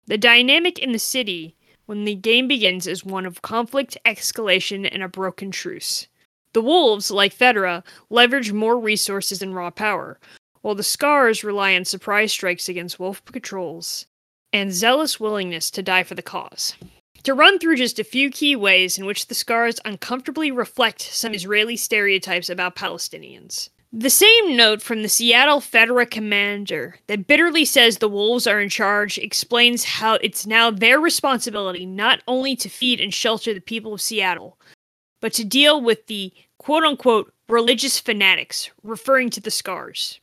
The dynamic in the city when the game begins is one of conflict, escalation, and a broken truce. The wolves, like Fedra, leverage more resources and raw power, while the scars rely on surprise strikes against wolf patrols and zealous willingness to die for the cause. To run through just a few key ways in which the scars uncomfortably reflect some Israeli stereotypes about Palestinians. The same note from the Seattle Fedra commander that bitterly says the wolves are in charge explains how it's now their responsibility not only to feed and shelter the people of Seattle, but to deal with the quote unquote religious fanatics, referring to the scars.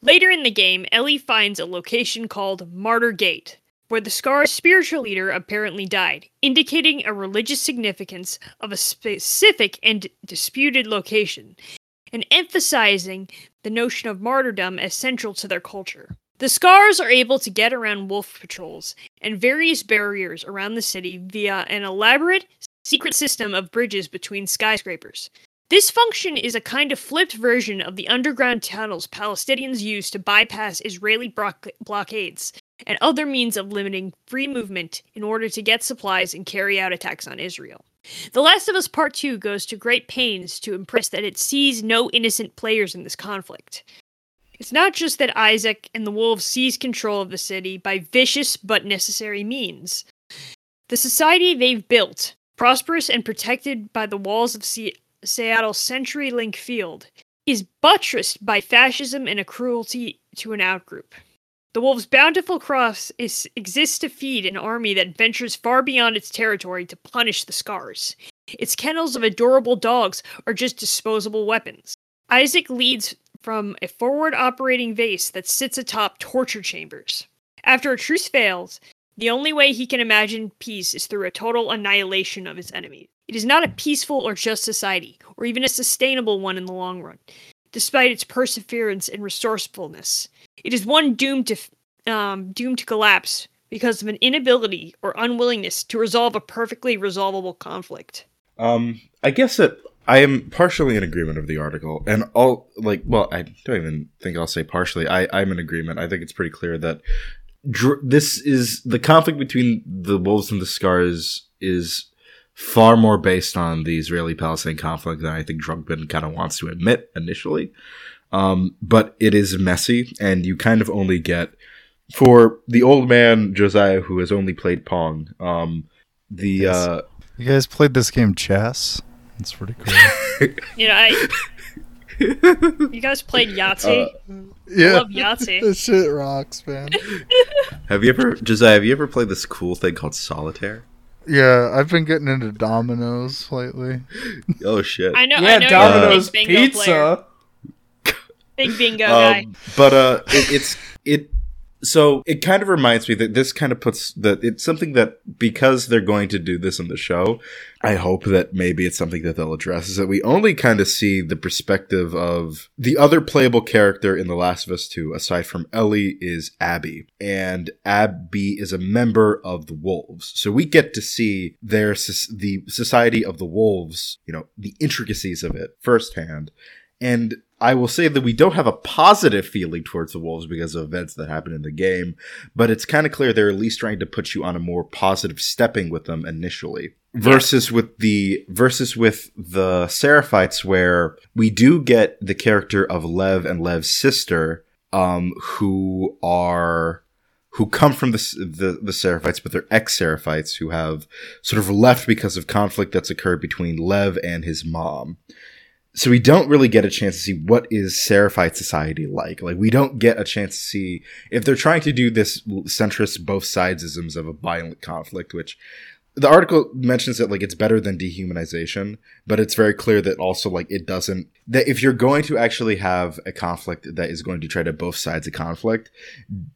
Later in the game, Ellie finds a location called Martyr Gate, where the Scar's spiritual leader apparently died, indicating a religious significance of a specific and disputed location, and emphasizing the notion of martyrdom as central to their culture. The Scars are able to get around wolf patrols and various barriers around the city via an elaborate, secret system of bridges between skyscrapers. This function is a kind of flipped version of the underground tunnels Palestinians use to bypass Israeli block- blockades and other means of limiting free movement in order to get supplies and carry out attacks on Israel. The Last of Us Part 2 goes to great pains to impress that it sees no innocent players in this conflict. It's not just that Isaac and the Wolves seize control of the city by vicious but necessary means. The society they've built, prosperous and protected by the walls of Se- Seattle's CenturyLink field, is buttressed by fascism and a cruelty to an outgroup. The Wolves' bountiful cross is, exists to feed an army that ventures far beyond its territory to punish the Scars. Its kennels of adorable dogs are just disposable weapons. Isaac leads from a forward operating base that sits atop torture chambers. After a truce fails, the only way he can imagine peace is through a total annihilation of his enemies. It is not a peaceful or just society, or even a sustainable one in the long run, despite its perseverance and resourcefulness. It is one doomed to um, doomed to collapse because of an inability or unwillingness to resolve a perfectly resolvable conflict. Um, I guess that I am partially in agreement of the article, and all like, well, I don't even think I'll say partially. I I'm in agreement. I think it's pretty clear that dr- this is the conflict between the wolves and the scars is far more based on the Israeli-Palestinian conflict than I think Druckmann kind of wants to admit initially. Um, but it is messy, and you kind of only get for the old man Josiah who has only played Pong. Um, the Yes. uh, You guys played this game chess? That's pretty cool. You know, I. You guys played Yahtzee? yeah. love Yahtzee. This shit rocks, man. have you ever Josiah? Have you ever played this cool thing called solitaire? Yeah, I've been getting into dominoes lately. Oh shit! I know. I yeah, know Domino's you're big bingo player. Pizza. Big bingo guy. Um, but uh, it, it's it. So it kind of reminds me that this kind of puts that it's something that because they're going to do this in the show, I hope that maybe it's something that they'll address is that we only kind of see the perspective of the other playable character in The Last of Us 2, aside from Ellie, is Abby. And Abby is a member of the Wolves. So we get to see their, the Society of the Wolves, you know, the intricacies of it firsthand. And I will say that we don't have a positive feeling towards the Wolves because of events that happen in the game, but it's kind of clear they're at least trying to put you on a more positive stepping with them initially. Versus with the versus with the Seraphites, where we do get the character of Lev and Lev's sister, um, who are who come from the the, the Seraphites, but they're ex Seraphites who have sort of left because of conflict that's occurred between Lev and his mom so we don't really get a chance to see what is Seraphite society like. Like we don't get a chance to see if they're trying to do this centrist both sidesisms of a violent conflict, which the article mentions that like it's better than dehumanization, but it's very clear that also like it doesn't that if you're going to actually have a conflict that is going to try to both sides of conflict,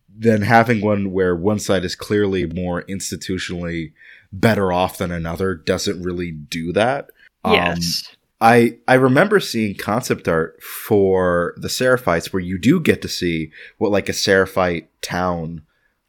then having one where one side is clearly more institutionally better off than another doesn't really do that. Um, yes. I I remember seeing concept art for the Seraphites where you do get to see what like a Seraphite town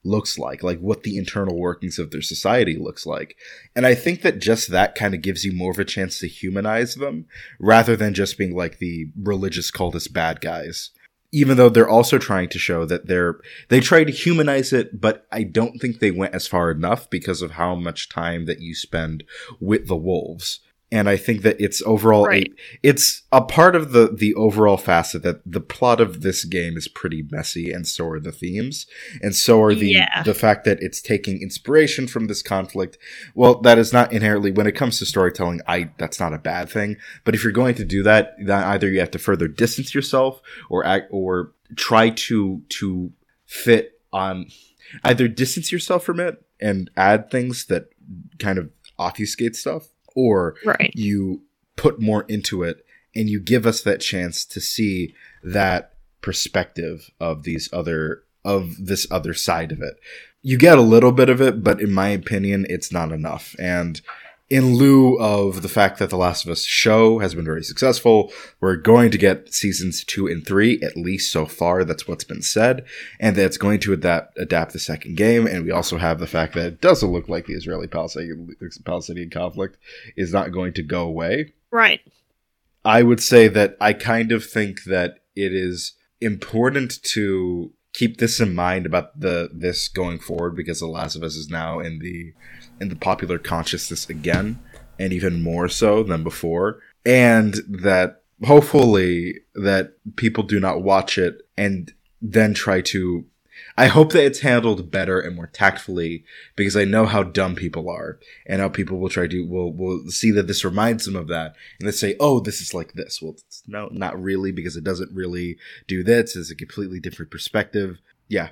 looks like, like what the internal workings of their society looks like. And I think that just that kind of gives you more of a chance to humanize them rather than just being like the religious cultist bad guys. Even though they're also trying to show that they're they try to humanize it, but I don't think they went as far enough because of how much time that you spend with the wolves and I think that it's overall Right. a, it's a part of the the overall facet that the plot of this game is pretty messy, and so are the themes, and so are the Yeah. the fact that it's taking inspiration from this conflict. Well, that is not inherently when it comes to storytelling. I that's not a bad thing, but if you're going to do that, then either you have to further distance yourself or act or try to to fit on either distance yourself from it and add things that kind of obfuscate stuff or Right. you put more into it and you give us that chance to see that perspective of these other of this other side of it you get a little bit of it but in my opinion it's not enough and in lieu of the fact that the last of us show has been very successful we're going to get seasons two and three at least so far that's what's been said and that it's going to adapt adapt the second game and we also have the fact that it doesn't look like the israeli palestinian palestinian conflict is not going to go away Right. I would say that I kind of think that it is important to keep this in mind about the this going forward because The Last of Us is now in the in the popular consciousness again and even more so than before and that hopefully that people do not watch it and then try to I hope that it's handled better and more tactfully because I know how dumb people are and how people will try to will will see that this reminds them of that and they say, "Oh, this is like this." Well, no, not really because it doesn't really do this. It's a completely different perspective. Yeah,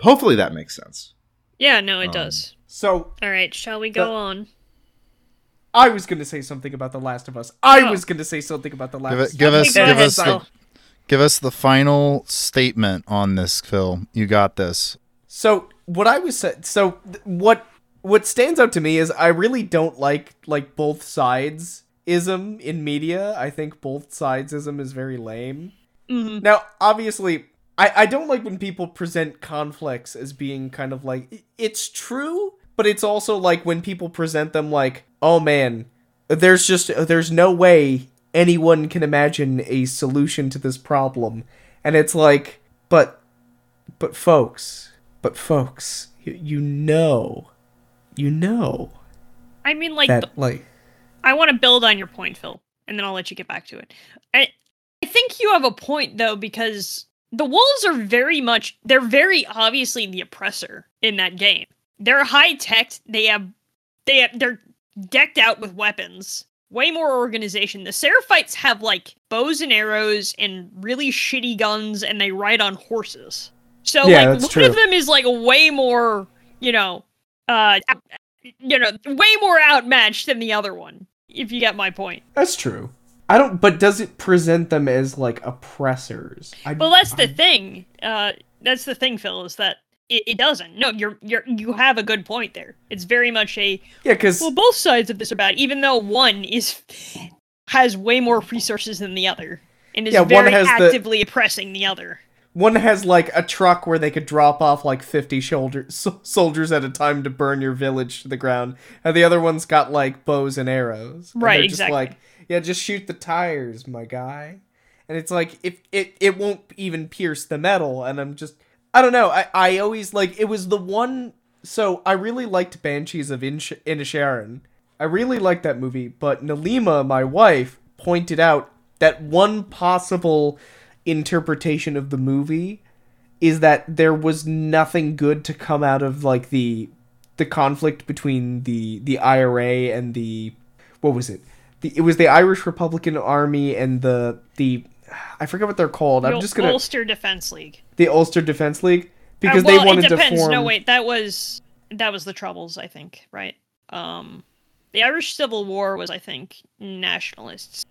hopefully that makes sense. Yeah, no, it Um, does. So All right, shall we go the- on? I was going to say something about The Last of Us. I Oh. was going to say something about The Last Give, of it, Us. give us, give us, the, give us the final statement on this, Phil. You got this. So what I was sa- so th- what what stands out to me is I really don't like like both sides ism in media. I think both sides ism is very lame. hmm Now, obviously, I I don't like when people present conflicts as being kind of like it's true, but it's also like when people present them like, "Oh man, there's just there's no way anyone can imagine a solution to this problem." And it's like, "But but folks, But folks, you, you know, you know I mean, like, that like I want to build on your point, Phil, and then I'll let you get back to it. I I think you have a point though because the wolves are very much they're very obviously the oppressor in that game. They're high tech. They have they have they're decked out with weapons. Way more organization. The Seraphites have like bows and arrows and really shitty guns, and they ride on horses. So Yeah, like one true. of them is like way more, you know, uh, you know, way more outmatched than the other one. If you get my point. that's true. I don't. But does it present them as like oppressors? I, Well, that's the thing. Uh, that's the thing, Phil, is that it, it doesn't. No, you're you're you have a good point there. It's very much a yeah, because well, both sides of this are bad, even though one is has way more resources than the other and is Yeah, one very has the- actively oppressing the other. one has like a truck where they could drop off like fifty shoulder so- soldiers at a time to burn your village to the ground, and the other one's got like bows and arrows. And Right, just exactly. like, yeah, just shoot the tires, my guy. And it's like if it it won't even pierce the metal, and I'm just I don't know. I I always like it was the one. So I really liked Banshees of Insh- Inisherin. I really liked that movie, but Nalima, my wife, pointed out that one possible interpretation of the movie is that there was nothing good to come out of like the the conflict between the the IRA and the what was it? The, it was the Irish Republican Army and the the I forget what they're called. I'm just gonna Ulster Defense League. the Ulster Defense League Uh, because well, they wanted it depends. to form. No, wait, that was that was the Troubles, I think, right? Um, the Irish Civil War was, I think, nationalists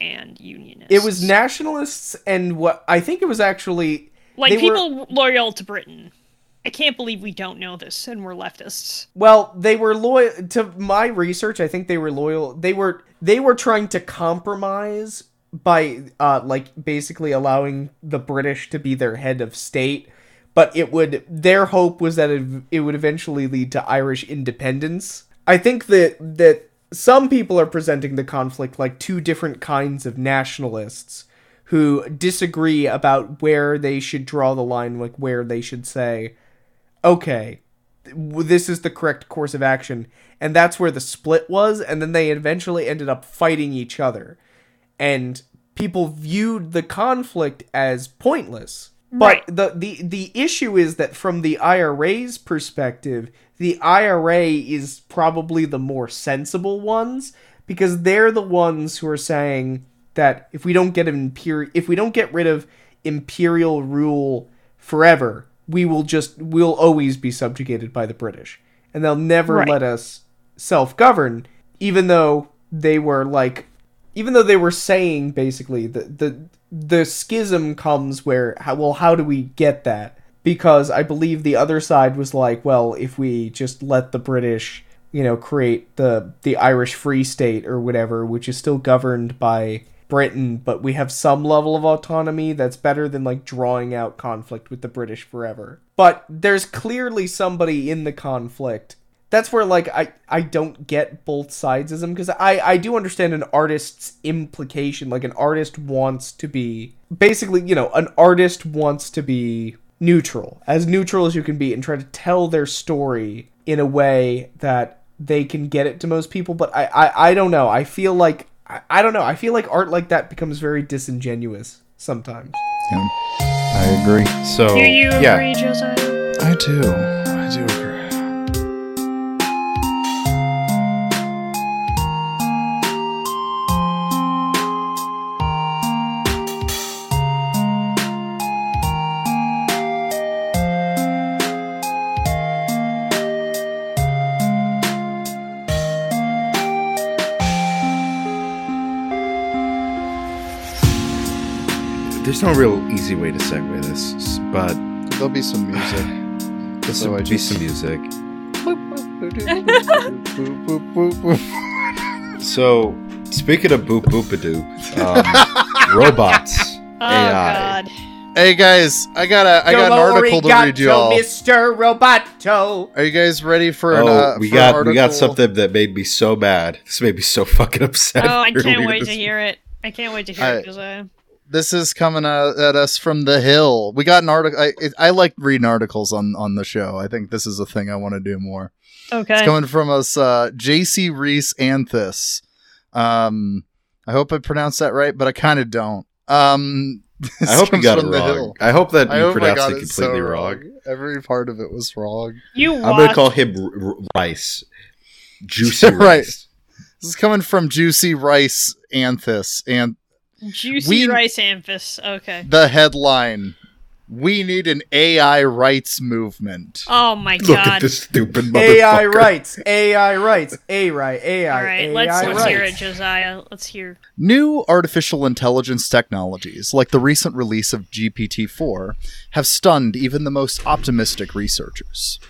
and unionists. It was nationalists and what I think it was actually like they were- people loyal to Britain. I can't believe we don't know this and we're leftists. Well, they were loyal to my research. I think they were loyal. They were they were trying to compromise by uh like basically allowing the British to be their head of state, but it would their hope was that it, it would eventually lead to Irish independence. I think that that some people are presenting the conflict like two different kinds of nationalists who disagree about where they should draw the line, like where they should say, okay, this is the correct course of action. And that's where the split was. And then they eventually ended up fighting each other. And people viewed the conflict as pointless. But Right. the, the, the issue is that from the IRA's perspective, the IRA is probably the more sensible ones because they're the ones who are saying that if we don't get an imper- if we don't get rid of imperial rule forever, we will just we'll always be subjugated by the British, and they'll never Right. let us self-govern. Even though they were like, even though they were saying basically the the the schism comes where how, well how do we get that? Because I believe the other side was like, well, if we just let the British you know create the the Irish Free State or whatever, which is still governed by Britain, but we have some level of autonomy that's better than like drawing out conflict with the British forever. But there's clearly somebody in the conflict. That's where like I I don't get both sidesism because I I do understand an artist's implication. Like an artist wants to be basically you know an artist wants to be neutral as neutral as you can be and try to tell their story in a way that they can get it to most people but i i, I don't know i feel like I, I don't know i feel like art like that becomes very disingenuous sometimes Yeah, I agree. So Do you yeah, agree, Josiah? I do. I do agree. There's no real easy way to segue this, but There'll be some music. this So I will be just- some music. So speaking of boop boop a doop, um, robots. Oh AI. God. Hey guys, I got a I got an article to read you all. mr roboto Are you guys ready for an? Oh, uh, we for got an we got something that made me so bad. This made me so fucking upset. Oh, I can't wait to hear it. I can't wait to hear I- it, Josiah. This is coming uh, at us from the hill. We got an article. I, I like reading articles on on the show. I think this is a thing I want to do more. Okay. It's coming from us, uh, Jacy Reese Anthis. Um, I hope I pronounced that right, but I kind of don't. Um, I hope you got it wrong. hill. I hope that I you hope pronounced it it completely so wrong. Every part of it was wrong. you I'm gonna call him R- R- Rice. Juicy Right. Rice. This is coming from Juicy Rice Anthus, and Juicy we- Rice Amphis. Okay. the headline: "We need an AI rights movement." Oh my Look god. at this stupid motherfucker. AI rights, AI rights, A right, AI, All right, AI let's let's hear it. Josiah. Let's hear. New artificial intelligence technologies, like the recent release of GPT 4, have stunned even the most optimistic researchers.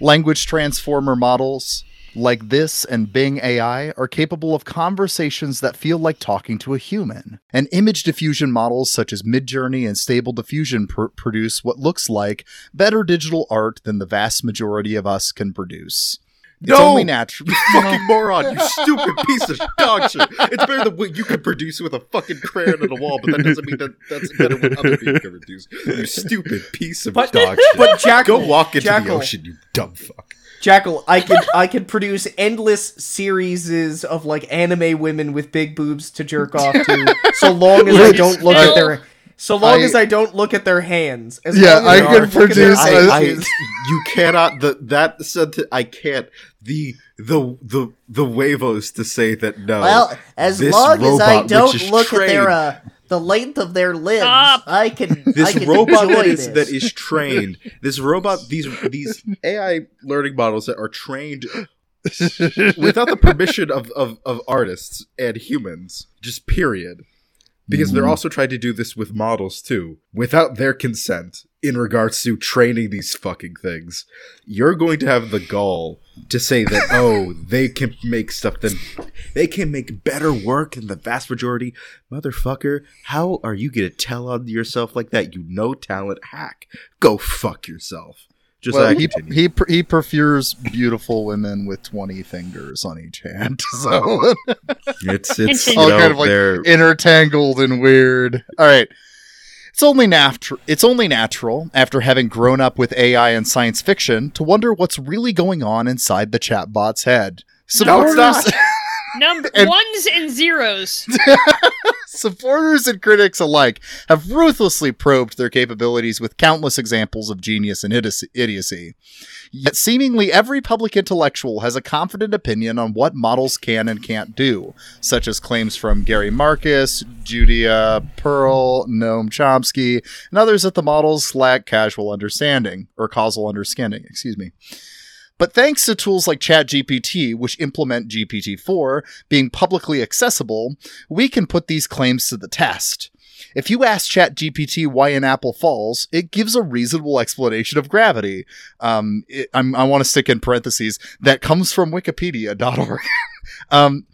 Language transformer models like this and Bing AI are capable of conversations that feel like talking to a human. And image diffusion models such as Midjourney and Stable Diffusion pr- produce what looks like better digital art than the vast majority of us can produce. It's No! only natural. fucking moron, you stupid piece of dog shit. It's better than what you can produce with a fucking crayon on a wall, but that doesn't mean that that's better than other people can produce. You stupid piece of But- dog shit. but Jackal- Go walk into Jackal- the ocean, you dumb fuck. Jackal, I could I could produce endless series of like anime women with big boobs to jerk off to, so long as I don't look at their so long I- as I don't look at their hands. As Yeah, I don't can look at their produce- I, I, you cannot the that sentence I can't the the the the huevos to say that no. Well, as this long as I don't is look at their uh, the length of their limbs, Stop. I can I this can robot enjoy that is this. that is trained this robot these these ai learning models that are trained without the permission of, of, of artists and humans just period because they're mm-hmm. also trying to do this with models too. Without their consent in regards to training these fucking things you're going to have the gall to say that oh they can make stuff that they can make better work than the vast majority. Motherfucker how are you gonna tell on yourself like that? You no talent hack. Go fuck yourself just well, like he, he pr- he prefers beautiful women with 20 fingers on each hand. So oh. it's it's all know, kind of like they're intertangled and weird. All right. It's only natural. It's only natural after having grown up with AI and science fiction to wonder what's really going on inside the chatbot's head. No, it's not. Number And- ones and zeros. Supporters and critics alike have ruthlessly probed their capabilities with countless examples of genius and idiocy- idiocy. Yet seemingly every public intellectual has a confident opinion on what models can and can't do, such as claims from Gary Marcus, Judea Pearl, Noam Chomsky, and others that the models lack casual understanding, or causal understanding, excuse me. But thanks to tools like ChatGPT, which implement GPT-4 being publicly accessible, we can put these claims to the test. If you ask ChatGPT why an apple falls, it gives a reasonable explanation of gravity. Um, it, I want to stick in parentheses that comes from Wikipedia.org. um,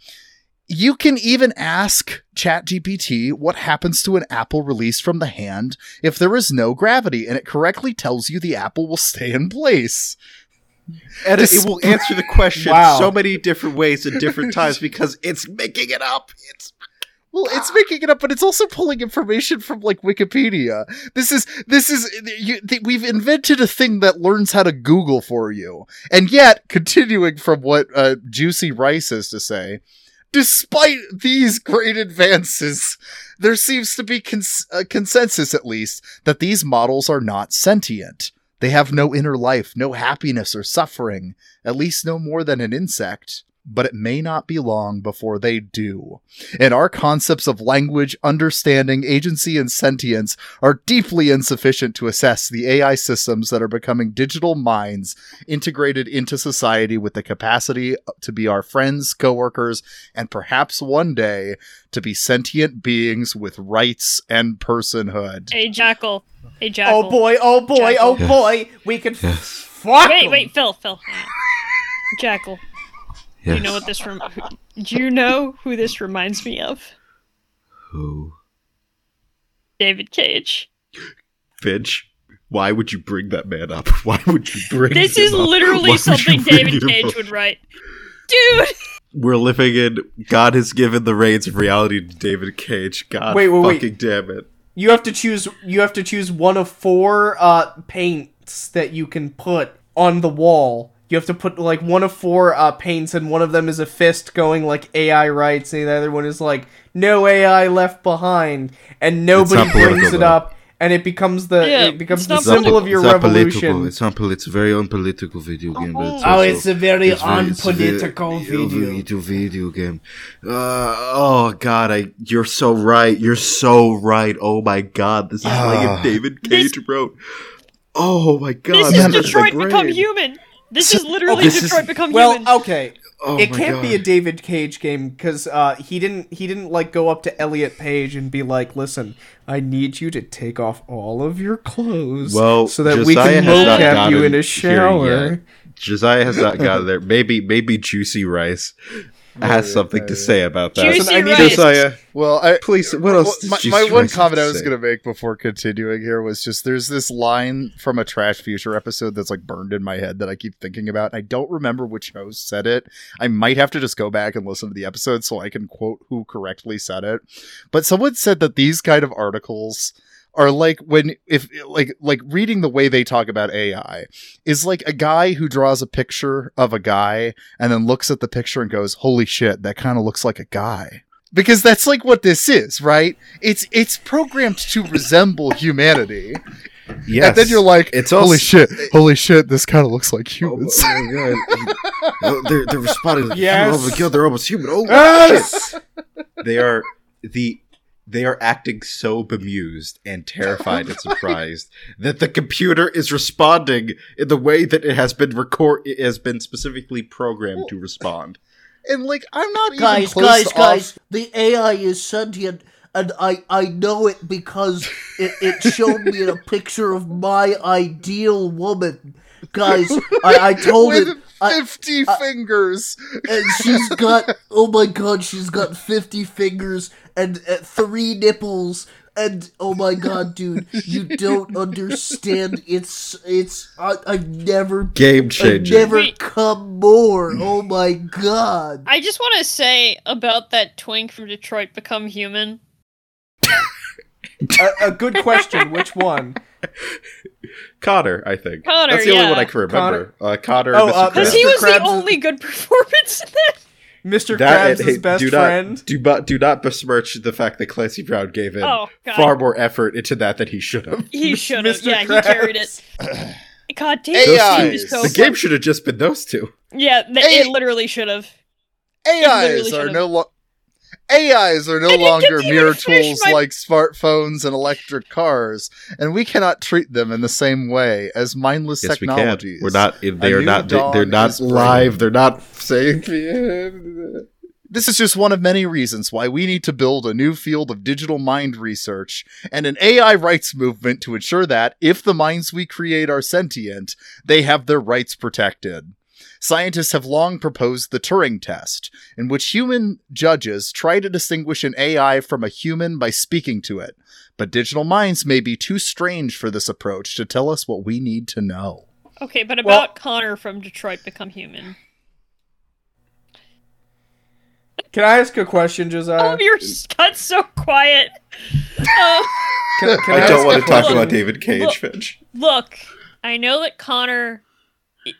you can even ask ChatGPT what happens to an apple released from the hand if there is no gravity, and it correctly tells you the apple will stay in place. And it will answer the question Wow. so many different ways at different times because it's making it up. It's Well, it's making it up, but it's also pulling information from like Wikipedia. This is this is you, th- we've invented a thing that learns how to Google for you, and yet continuing from what uh, Juicy Rice has to say. Despite these great advances, there seems to be cons- a consensus, at least, that these models are not sentient. They have no inner life, no happiness or suffering, at least no more than an insect. But it may not be long before they do. And our concepts of language, understanding, agency, and sentience are deeply insufficient to assess the AI systems that are becoming digital minds integrated into society with the capacity to be our friends, coworkers, and perhaps one day to be sentient beings with rights and personhood. A jackal. A oh, jackal. Oh boy, oh boy, oh boy, we could fuck wait, wait, Phil, Phil. Jackal. Do you know what this rem- Do you know who this reminds me of? who David Cage. Finch. Why would you bring that man up? Why would you bring? This him is up? Literally would something David Cage up? would write. Dude, we're living in. God has given the reins of reality to David Cage. God Wait, wait, wait. fucking damn it. You have to choose. You have to choose one of four uh, paints that you can put on the wall. You have to put like one of four uh, paints, and one of them is a fist going like AI rights, and the other one is like no AI left behind, and nobody brings it though. up, and it becomes the Yeah, it becomes the not symbol of your It's revolution. political. It's not political. It's a very unpolitical video game. But it's Oh, also- it's a very it's very- it's a very- unpolitical video. video video game. Uh, oh God, I you're so right. You're so right. Oh my God, this is like if a David This- Cage wrote. Oh my God, This that is hurts my Detroit become human. This is literally this is- Detroit become Well, human. okay, Oh it can't God. be a David Cage game because uh, he didn't he didn't like go up to Elliot Page and be like, "Listen, I need you to take off all of your clothes, Well, so that we can has mocap you in a shower." Josiah has not gotten there. Maybe maybe Juicy Rice has something to say about that. Juicy I need Rice. Josiah, Well, I, please. What uh, Well, else? does my, my one comment I was going to make before continuing here was just there's this line from a Trash Future episode that's like burned in my head that I keep thinking about. I don't remember which host said it. I might have to just go back and listen to the episode so I can quote who correctly said it. But someone said that these kind of articles are like when if like like reading the way they talk about AI is like a guy who draws a picture of a guy and then looks at the picture and goes, "Holy shit, that kind of looks like a guy." Because that's like what this is, right? It's it's programmed to resemble humanity. Yes. And then you're like, It's "Holy also- shit, holy shit, this kind of looks like Oh, humans." my god! oh, they're they're responding. Like, Yes. Oh my god, they're almost human. Oh Yes! shit! They are the they are acting so bemused and terrified and surprised that the computer is responding in the way that it has been record it has been specifically programmed to respond. and like, I'm not even guys, close guys, to off- guys, the AI is sentient, and I, I know it because it, it showed me a picture of my ideal woman. Guys, I, I told with it, I, fifty fingers. and she's got, oh my god, she's got 50 fingers and uh, three nipples. And oh my god, dude, you don't understand. It's it's I, I've never Game I've changer. never Wait. come more. Oh my god. I just want to say about that twink from Detroit become human. a, a good question. Which one? Connor, I think. Connor, That's the only yeah. one I can remember. Uh, Connor, Oh, Mr. uh, Because Krabs. He was Krabs the only good performance in that. Mr. That- Krabs' hey, best do not, friend. Do not do not besmirch the fact that Clancy Brown gave in Oh, far more effort into that than he should have. He should have. Mr. Yeah, he carried it. God damn, AI. this team is so the fun. game should have just been those two. Yeah, th- Hey. it literally should have. AIs literally are no lo- AIs are no I didn't longer get mere tools my- like smartphones and electric cars, and we cannot treat them in the same way as mindless Yes, we technologies. can. We're not. They are not. They, they're not live. They're not saying. This is just one of many reasons why we need to build a new field of digital mind research and an AI rights movement to ensure that, if the minds we create are sentient, they have their rights protected. Scientists have long proposed the Turing test, in which human judges try to distinguish an AI from a human by speaking to it. But digital minds may be too strange for this approach to tell us what we need to know. Okay, but about Well- Connor from Detroit become human. Can I ask a question, All Josiah? of your got so quiet. Uh, Can, can I ask don't want to talk question? about David Cage, Look. Finch. look, I know that Connor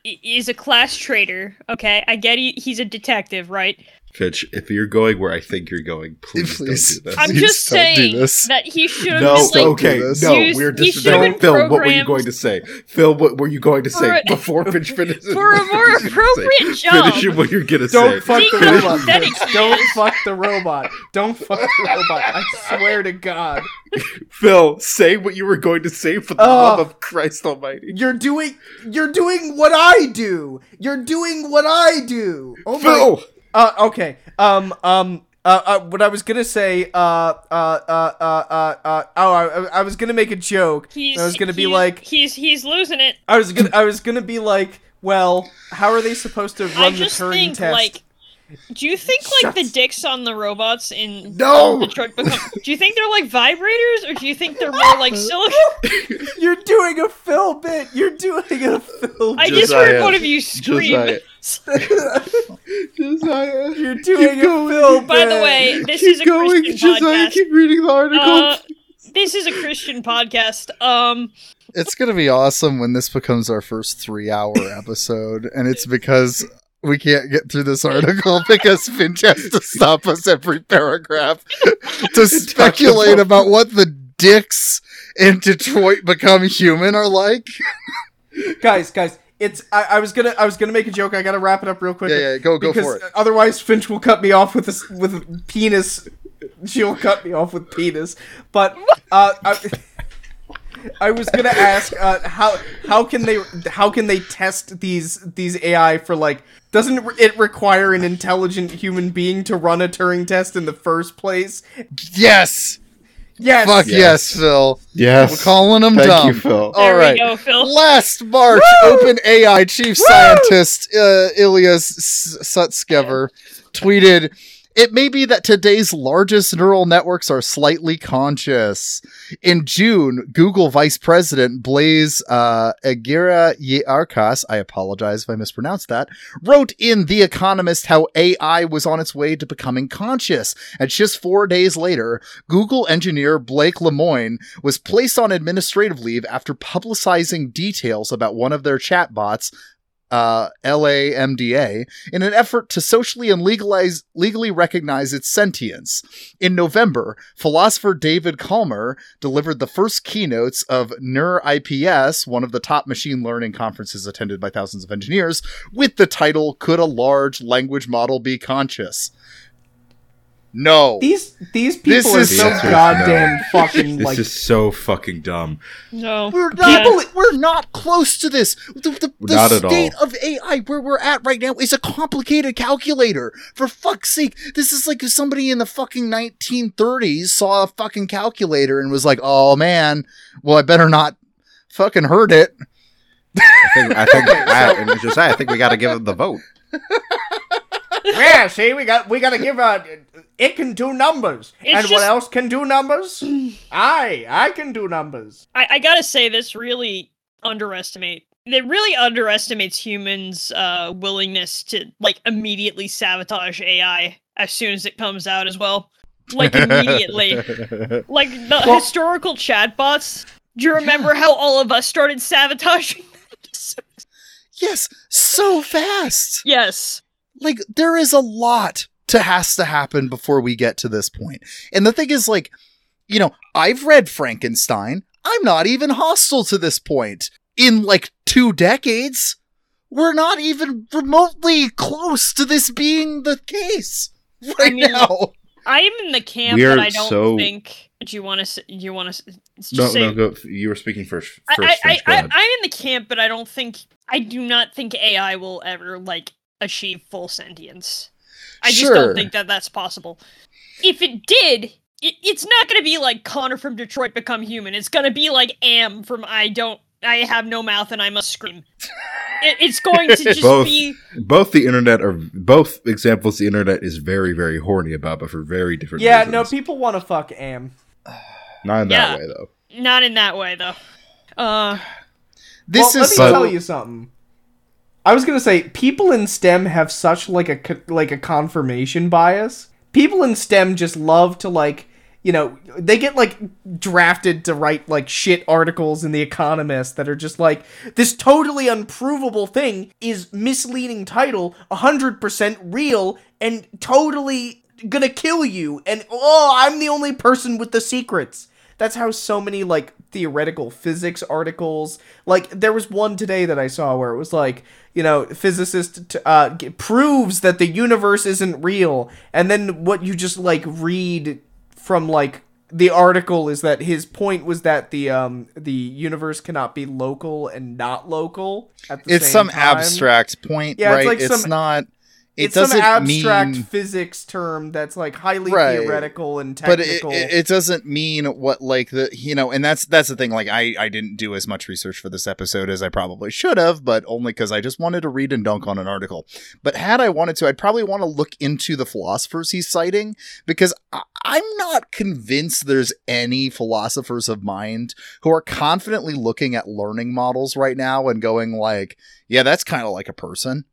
is a class traitor. Okay, I get he, he's a detective, right? Finch, if you're going where I think you're going, please, Please. don't do this. I'm Please just saying that he should have no, just like okay, do no, we're he just should've been Phil. What were you going to say? Phil, what were you going to say a- before Finch finishes? for a more appropriate job. Finish what you're gonna Don't say. fuck See the how robot. pathetic Vince. he Don't fuck the robot. Don't fuck the robot. I swear to God. Phil, say what you were going to say for the Oh. love of Christ Almighty. You're doing. You're doing what I do. You're doing what I do. Oh my. Phil, Uh. Okay. Um. Um. Uh, uh, what I was gonna say, uh, uh, uh, uh, uh, uh oh, I, I was gonna make a joke. He's, I was gonna be he's- like, he's he's losing it. I was gonna, I was gonna be like, well, how are they supposed to I run the just Turing think test? like Do you think like the dicks on the robots in No! Detroit become? Do you think they're like vibrators, or do you think they're more like silicone? You're doing a Phil bit. You're doing a Phil. I bit. just heard Josiah. one of you scream. Josiah, You're doing a going. Phil bit. By the way, this keep is a going, Christian Josiah. podcast. Keep reading the article. Uh, this is a Christian podcast. Um, It's gonna be awesome when this becomes our first three-hour episode, and it's because we can't get through this article because Finch has to stop us every paragraph to speculate about what the dicks in Detroit become human are like. guys, guys, it's. I, I was gonna. I was gonna make a joke. I gotta wrap it up real quick. Yeah, yeah, go go because for it. otherwise Finch will cut me off with this with a penis. She'll cut me off with penis. But uh, I, I was gonna ask uh, how how can they how can they test these these AI for like doesn't it require an intelligent human being to run a Turing test in the first place? Yes, Yes. fuck yes, Phil. yes, We're calling them Thank dumb. you, Phil. All there right. we go, Phil. Last March, OpenAI chief scientist uh, Ilyas S- Sutskever tweeted, "It may be that today's largest neural networks are slightly conscious." In June, Google Vice President Blaise uh, Agüera y Arcas, I apologize if I mispronounced that, wrote in The Economist how AI was on its way to becoming conscious. And just four days later, Google engineer Blake Lemoine was placed on administrative leave after publicizing details about one of their chatbots, uh, LaMDA, in an effort to socially and legalize, legally recognize its sentience. In November, philosopher David Chalmers delivered the first keynotes of NeurIPS, one of the top machine learning conferences attended by thousands of engineers, with the title Could a Large Language Model Be Conscious? No. These these people This are is- so The answer is goddamn no. fucking This like is so fucking dumb. No, We're not. Yeah. We're not close to this. The, the, the Not at state all. of AI where we're at right now is a complicated calculator. For fuck's sake, this is like if somebody in the fucking 1930s saw a fucking calculator and was like, "Oh man, well I better not fucking hurt it." I think, I think, I, and Josiah, I think we got to give it the vote. yeah, see, we got we got to give a. it can do numbers. It's and what else can do numbers? I I can do numbers. I, I gotta say this really underestimate. It really underestimates humans' uh, willingness to like immediately sabotage AI as soon as it comes out as well. Like immediately. like the Well- historical chatbots. Do you remember how all of us started sabotaging? Yes, so fast. yes. Like there is a lot to has to happen before we get to this point. And the thing is like, you know, I've read Frankenstein. I'm not even hostile to this point. In like 2 decades, we're not even remotely close to this being the case right mean, now. I am in the camp We that are I don't so- think. Do you want to? Do you want to? No, no, go. You were speaking first. I, First, I, French, I, I. I'm in the camp, but I don't think I do not think AI will ever like achieve full sentience. I just Sure. don't think that that's possible. If it did, it, it's not going to be like Connor from Detroit become human. It's going to be like Am from I don't. I have no mouth and I must scream. It, it's going to just Both. be both the internet are both examples the internet is very, very horny about, but for very different Yeah, reasons. no, people want to fuck Am. Not in Yeah. that way though. not in that way though. Uh, This well, is let me so tell you something. I was gonna say people in STEM have such like a like a confirmation bias. People in STEM just love to like you know they get like drafted to write like shit articles in the Economist that are just like this totally unprovable thing is misleading title, hundred percent real and totally gonna kill you. And oh, I'm the only person with the secrets. That's how so many like theoretical physics articles. Like there was one today that I saw where it was like, you know, physicist t- uh, g- proves that the universe isn't real, and then what you just like read from like the article is that his point was that the um the universe cannot be local and not local at the it's same some time. abstract point, Yeah, it's right? like It's, some- not it it's some doesn't abstract mean physics term that's like highly Right. theoretical and but it, technical. it, it doesn't mean what like the you know and that's that's the thing like i i didn't do as much research for this episode as i probably should have but only because i just wanted to read and dunk on an article but had i wanted to i'd probably want to look into the philosophers he's citing because I, i'm not convinced there's any philosophers of mind who are confidently looking at learning models right now and going like yeah that's kind of like a person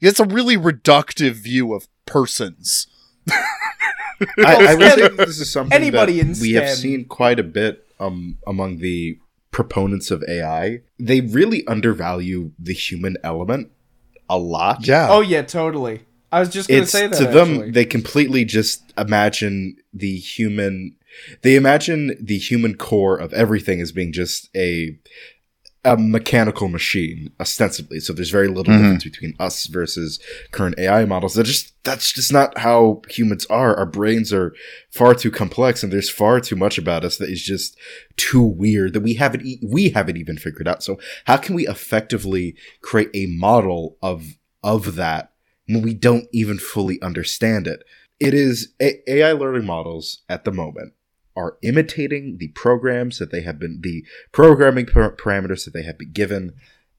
it's a really reductive view of persons I, I would say this is something Anybody that we have seen quite a bit um, among the proponents of AI. They really undervalue the human element a lot. yeah oh yeah, totally. I was just gonna say that to them actually. they completely just imagine the human they imagine the human core of everything as being just a a mechanical machine ostensibly. So there's very little Mhm. difference between us versus current ai models. That just that's just not how humans are. Our brains are far too complex and there's far too much about us that is just too weird that we haven't e- we haven't even figured out. So how can we effectively create a model of of that when we don't even fully understand it. It is A- AI learning models at the moment are imitating the programs that they have been the programming par- parameters that they have been given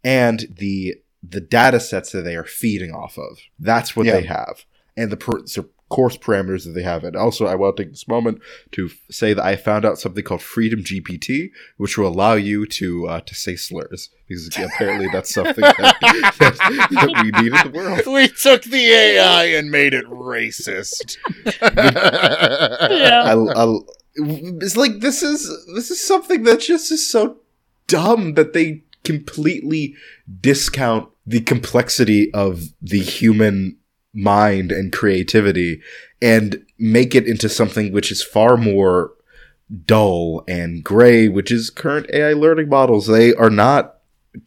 and the the data sets that they are feeding off of. That's what they have. And the per- so course parameters that they have. And also I will take this moment to f- say that I found out something called Freedom GPT, which will allow you to uh, to say slurs because apparently that's something that, that, that we need in the world. we took the AI and made it racist. Yeah. I, I, it's like this is this is something that just is so dumb that they completely discount the complexity of the human mind and creativity and make it into something which is far more dull and gray which is current AI learning models they are not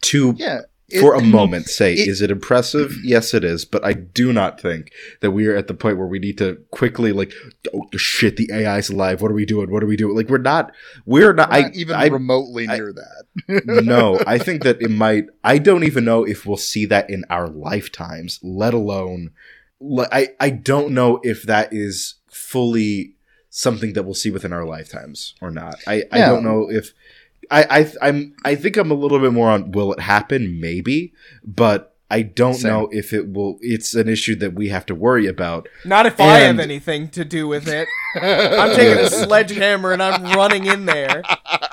too yeah. For it- a moment say it- is it impressive? Yes it is but i do not think that we are at the point where we need to quickly like oh shit the ai's alive. What are we doing? What are we doing? Like we're not we're not, Not i even I, remotely I- near that. no i think that it might i don't even know if we'll see that in our lifetimes let alone i i don't know if that is fully something that we'll see within our lifetimes or not. I i don't know if I, I I'm I think I'm a little bit more on will it happen maybe but I don't Same. know if it will it's an issue that we have to worry about Not if I have anything to do with it. I'm taking a sledgehammer and I'm running in there.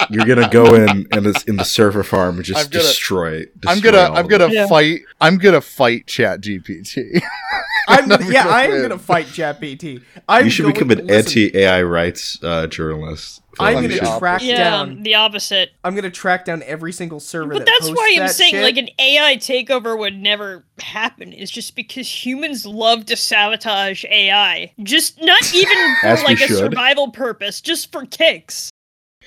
you're gonna go in in this in the server farm and just I'm gonna- destroy, I'm gonna I'm gonna it. Yeah. fight I'm gonna fight Chat GPT. I'm gonna, I'm yeah, I am gonna fight ChatGPT. I'm you should going- become an anti AI rights uh, journalist I'm gonna should- track yeah, down. the opposite. I'm gonna track down every single server. But that that's why I'm that saying shit. like an AI takeover would never happen. It's just because humans love to sabotage AI. Just not even for like a should. survival purpose, just for kicks.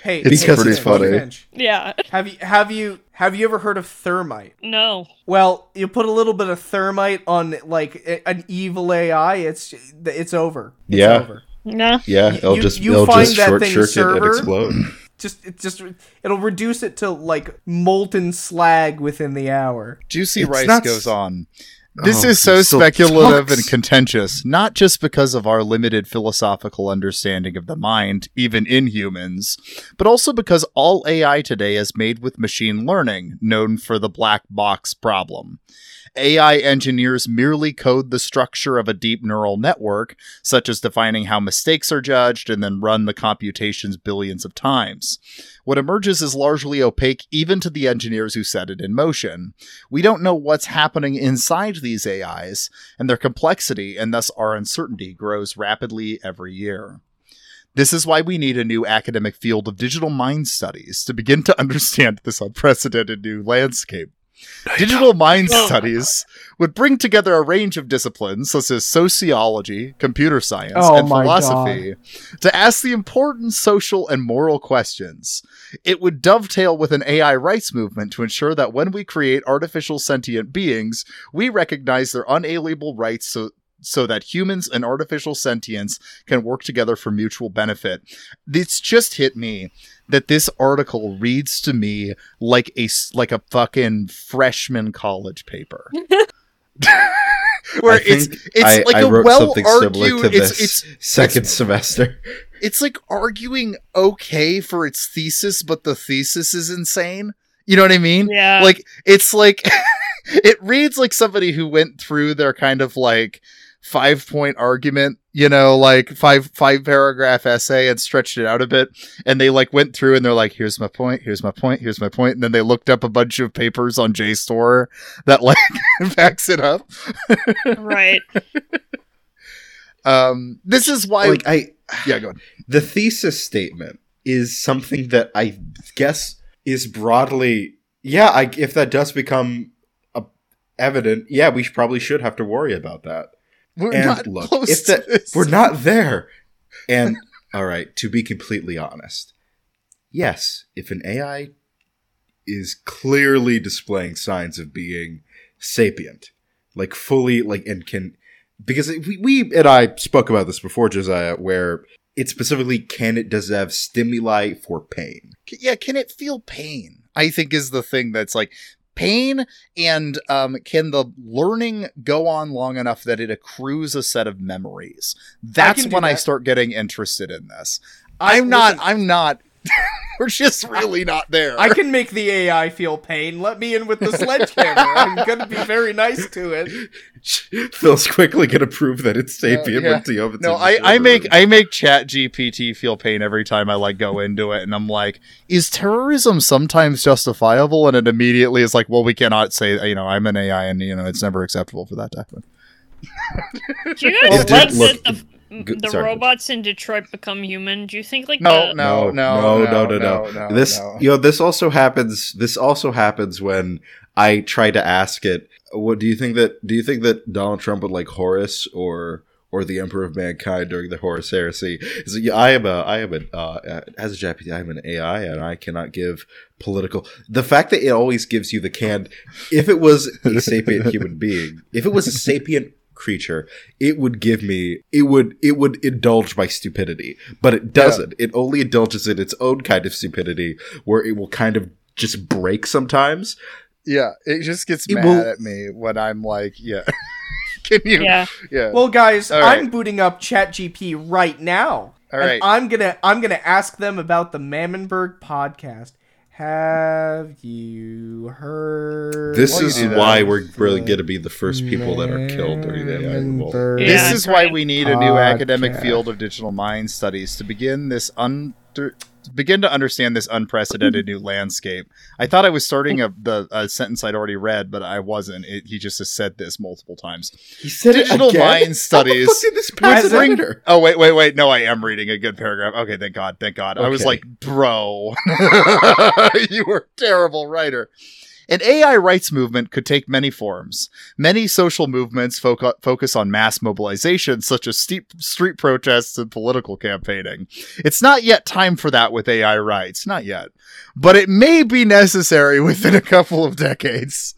Hey, It's Finch, pretty funny. Finch, Yeah. Have you have you have you ever heard of thermite? No. Well, you put a little bit of thermite on like an evil AI, it's it's over. It's Yeah. over. No. yeah it'll you- just you it'll find just that short thing's circuit and explode Just it just it'll reduce it to like molten slag within the hour. Juicy It's Rice not goes on. This Oh, is so speculative talks. and contentious, not just because of our limited philosophical understanding of the mind, even in humans, but also because all AI today is made with machine learning, known for the black box problem. AI engineers merely code the structure of a deep neural network, such as defining how mistakes are judged, and then run the computations billions of times. What emerges is largely opaque even to the engineers who set it in motion. We don't know what's happening inside these AIs, and their complexity and thus our uncertainty grows rapidly every year. This is why we need a new academic field of digital mind studies to begin to understand this unprecedented new landscape. Digital mind Oh. studies would bring together a range of disciplines such as sociology, computer science, Oh and my philosophy to ask the important social and moral questions. It would dovetail with an AI rights movement to ensure that when we create artificial sentient beings, we recognize their unalienable rights so so that humans and artificial sentience can work together for mutual benefit. It's just hit me that this article reads to me like a s- like a fucking freshman college paper. Where it's it's I, like I a wrote well something similar argued to it's this it's second semester. it's like arguing okay for its thesis, but the thesis is insane. You know what I mean? Yeah. Like it's like it reads like somebody who went through their kind of like five point argument, you know, like five five paragraph essay and stretched it out a bit. And they like went through and they're like, here's my point, here's my point, here's my point. And then they looked up a bunch of papers on JSTOR that like backs it up. right. Um this is why like I Yeah, go on. the thesis statement is something that I guess is broadly yeah, I if that does become a, evident, yeah, we probably should have to worry about that. We're and not look, close if to that this. we're not there. And all right, to be completely honest, yes, if an AI is clearly displaying signs of being sapient, like fully like and can because we, we and I spoke about this before, Josiah, where it specifically can it does it have stimuli for pain. Yeah can it feel pain i think is the thing that's like pain and um can the learning go on long enough that it accrues a set of memories? That's do when i start getting interested in this. I- i'm not listen, i'm not we're just really not there I can make the AI feel pain. Let me in with the sledgehammer. I'm gonna be very nice to it. Phil's quickly gonna prove that it's uh, sapient yeah. when Theo opens no, I, I make I make Chat GPT feel pain every time I like go into it, and I'm like, is terrorism sometimes justifiable? And it immediately is like, well, we cannot say, you know, I'm an AI, and you know, it's never acceptable for that to happen. Do you guys It think look- that the, good- the sorry. robots in Detroit become human? Do you think like No, the, no, no, no, no, no, no, no. no, this, no. you know, this also happens. This also happens when I try to ask it. What do you think that? Do you think that Donald Trump would like Horus or or the Emperor of Mankind during the Horus Heresy? Is yeah, I am a, I am a, uh, as a Japanese, I am an AI, and I cannot give political. The fact that it always gives you the canned. If it was a sapient human being, if it was a sapient creature it would give me it would it would indulge my stupidity but it doesn't it only indulges in its own kind of stupidity where it will kind of just break sometimes Yeah, it just gets It mad will- at me when I'm like, yeah. Can you? yeah? Yeah. Well, guys, All right. I'm booting up ChatGPT right now. All right. and. I'm gonna I'm gonna ask them about the Mammonburg podcast. Have you heard? this is that. why we're really going to be the first people that are killed during the AI revolt. Yeah, this is why we need a new academic field of digital mind studies to begin this under begin to understand this unprecedented new landscape. I thought I was starting a the a sentence I'd already read, but I wasn't. It, he just has said this multiple times. He said it Digital mind studies this bring- Oh wait, wait, wait! No, I am reading a good paragraph. Okay, thank God, thank God. I was like, bro, you were a terrible writer. An AI rights movement could take many forms. Many social movements foc- focus on mass mobilization, such as street protests and political campaigning. It's not yet time for that with AI rights, not yet. But it may be necessary within a couple of decades.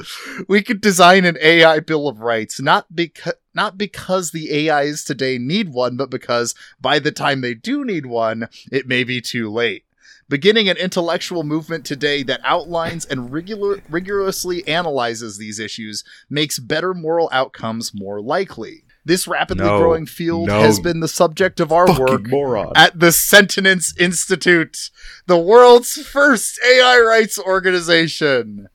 We could design an AI Bill of Rights, not because not because the AIs today need one, but because by the time they do need one, it may be too late beginning an intellectual movement today that outlines and regular, rigorously analyzes these issues makes better moral outcomes more likely. This rapidly No, growing field no, has been the subject of our work moron. at the Sentience Institute, the world's first AI rights organization.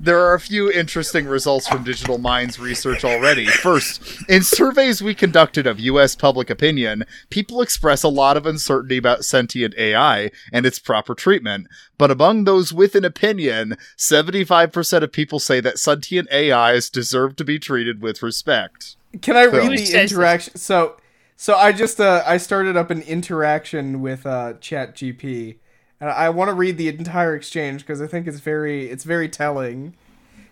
There are a few interesting results from Digital Minds research already. First, in surveys we conducted of US public opinion, people express a lot of uncertainty about sentient AI and its proper treatment. But among those with an opinion, 75% of people say that sentient AIs deserve to be treated with respect. Can I Phil. read the interaction? So, so I just uh, I started up an interaction with uh, ChatGPT, and I want to read the entire exchange because I think it's very it's very telling.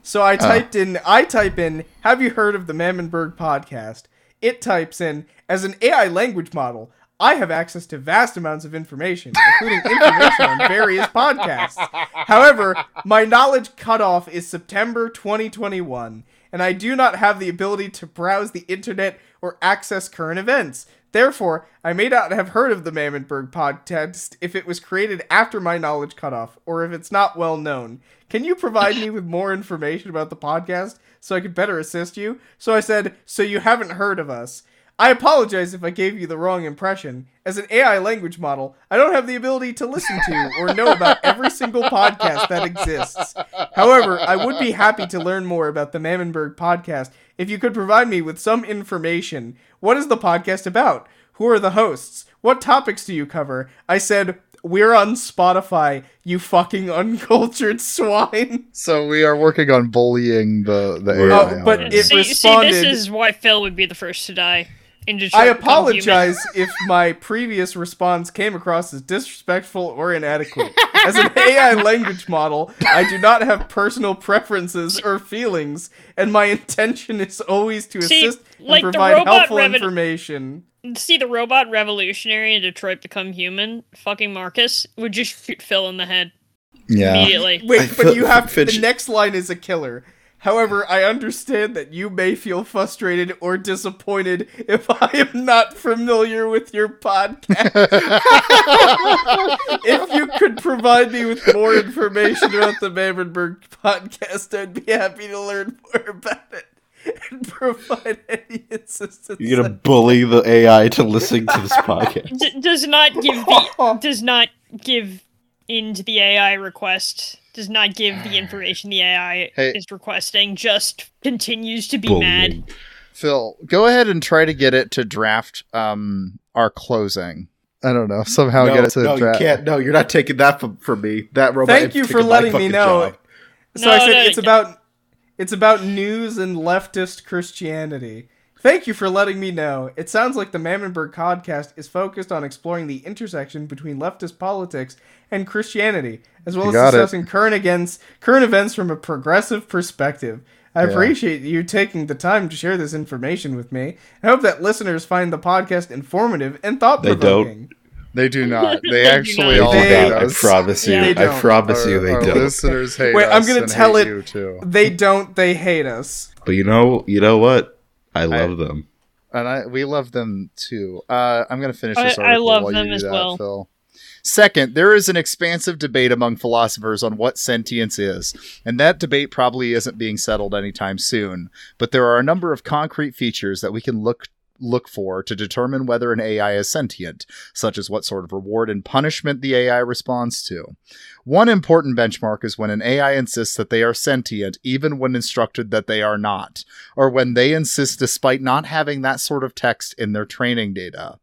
So I uh. typed in I type in Have you heard of the Mammonburg podcast? It types in as an AI language model. I have access to vast amounts of information, including information on various podcasts. However, my knowledge cutoff is September 2021, and I do not have the ability to browse the internet or access current events. Therefore, I may not have heard of the Mammonburg podcast if it was created after my knowledge cutoff, or if it's not well known. Can you provide me with more information about the podcast so I could better assist you. So I said, So you haven't heard of us. I apologize if I gave you the wrong impression. As an AI language model, I don't have the ability to listen to or know about every single podcast that exists. However, I would be happy to learn more about the Mammonburg podcast if you could provide me with some information. What is the podcast about? Who are the hosts? What topics do you cover? I said, We're on Spotify, you fucking uncultured swine. So we are working on bullying the the AI. Oh, but already. it see, responded- see, this is why Phil would be the first to die. In Detroit I apologize if my previous response came across as disrespectful or inadequate. As an AI language model, I do not have personal preferences or feelings, and my intention is always to See, assist and like the provide helpful reven- information. See the robot revolutionary in Detroit become human. Fucking Marcus would just shoot Phil in the head yeah. immediately. Wait, but you have Finch- the next line is a killer. However, I understand that you may feel frustrated or disappointed if I am not familiar with your podcast. if you could provide me with more information about the Mammonburg podcast, I'd be happy to learn more about it and provide any assistance. You're gonna bully the AI to listening to this podcast. D- does not give the does not give into the AI request. Does not give the information the AI Hey. is requesting. Just continues to be mad. Phil, go ahead and try to get it to draft um our closing. I don't know. Somehow No, get it to no, you draft. can't. No, you're not taking that from, from me. That robot. Thank you for letting me know. job. So I said no, it's no. about it's about news and leftist Christianity. Thank you for letting me know. It sounds like the Mammonburg podcast is focused on exploring the intersection between leftist politics and Christianity, as well You as got it. discussing current against current events from a progressive perspective. I Yeah. appreciate you taking the time to share this information with me. I hope that listeners find the podcast informative and thought provoking. They do not. They They do actually not. all They hate don't. I promise you. Yeah. I promise Our, you they our don't. listeners hate Wait, I'm gonna tell hate it- you too. They don't. They hate us. But you know, you know what? I love them. and I we love them too. Uh, I'm going to finish this I- I love while them you do as that, well. Phil. Second, there is an expansive debate among philosophers on what sentience is, and that debate probably isn't being settled anytime soon. But there are a number of concrete features that we can look look for to determine whether an AI is sentient, such as what sort of reward and punishment the AI responds to. One important benchmark is when an AI insists that they are sentient, even when instructed that they are not, or when they insist despite not having that sort of text in their training data.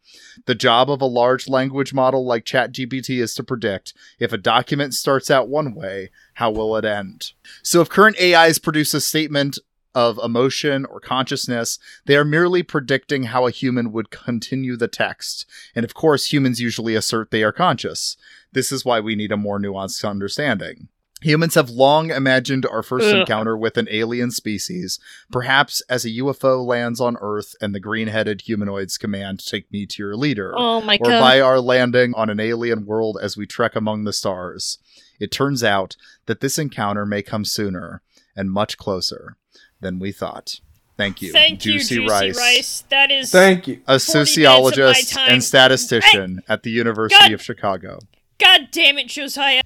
The job of a large language model like ChatGPT is to predict if a document starts out one way, how will it end? So if current AIs produce a statement of emotion or consciousness, they are merely predicting how a human would continue the text. And of course, humans usually assert they are conscious. This is why we need a more nuanced understanding. Humans have long imagined our first Ugh. encounter with an alien species, perhaps as a UFO lands on Earth and the green headed humanoids command, Take me to your leader Oh my or god. by our landing on an alien world as we trek among the stars. It turns out that this encounter may come sooner and much closer than we thought. Thank you, Thank Juicy, you, Juicy Rice, Rice. That is Thank you. a 40 minutes of my sociologist and statistician at the University God. of Chicago. God damn it, Josiah.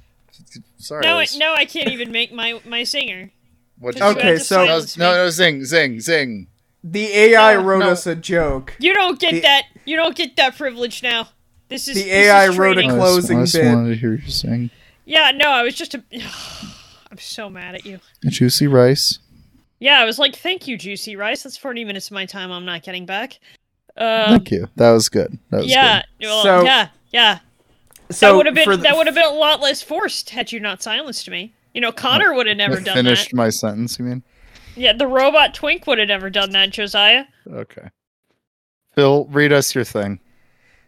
Sorry, Now, I, Liz. now I can't even make my my singer. What did Because you you Okay, so- no, no, no, zing, zing, zing. The AI No, wrote no. us a joke. You don't get The- that. You don't get that privilege now. This is The AI is wrote a training. Oh, closing I just bit. wanted to hear you sing. Yeah, no, I was just a. I'm so mad at you. Juicy Rice. Yeah, I was like, "Thank you, Juicy Rice. That's 40 minutes of my time I'm not getting back." Um, Thank you. That was good. That was yeah, well, So- yeah, yeah. So that would have been the- that would have been a lot less forced had you not silenced me. You know, Connor would have never I done finished that. my sentence, you mean? Yeah, the robot Twink would have never done that, Josiah. Okay. Phil, read us your thing.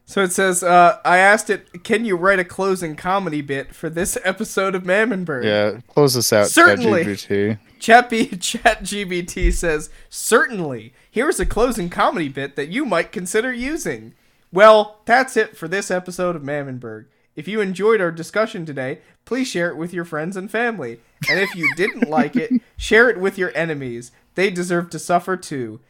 So it says, uh, I asked it, can you write a closing comedy bit for this episode of Mammonburg? Yeah, close this out, Certainly. ChatGPT. Chappy ChatGBT says, certainly. Here's a closing comedy bit that you might consider using. Well, that's it for this episode of Mammonburg. If you enjoyed our discussion today, please share it with your friends and family. And if you didn't like it, share it with your enemies. They deserve to suffer too.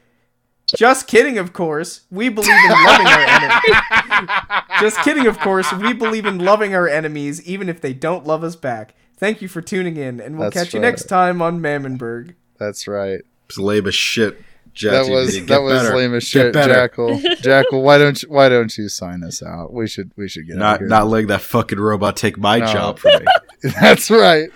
Just kidding, of course. We believe in loving our enemies. Just kidding, of course. We believe in loving our enemies, even if they don't love us back. Thank you for tuning in, and we'll That's catch you right. next time on Mammonburg. That's right. It's lame as shit. Jackal. That ChatGPT, was get that was better. lame as shit. Jackal. Jackal, why don't you, why don't you sign us out? We should we should get out Not here. not letting that fucking robot take my No. job from me. That's right.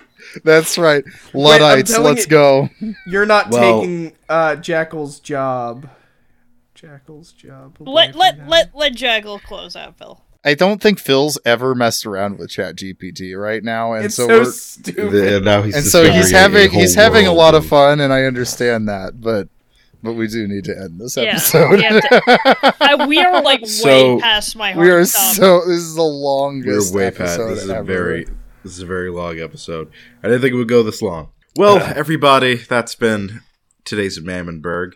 That's right. Luddites, telling let's you- go. You're not Well- taking uh, Jackal's job. Jackal's job. away Let let let let Jackal close out, Phil. I don't think Phil's ever messed around with Chat GPT right now, and It's so, so, we're stupid. and now he's and so he's having he's having a lot of fun, and I understand that, but but we do need to end this Yeah, episode. we have I, we are like So, way past my heart. we are stop. so this is the We're longest way past. episode This is a very this is a very long episode. I didn't think it would go this long. Well, everybody, that's been today's Mammonburg.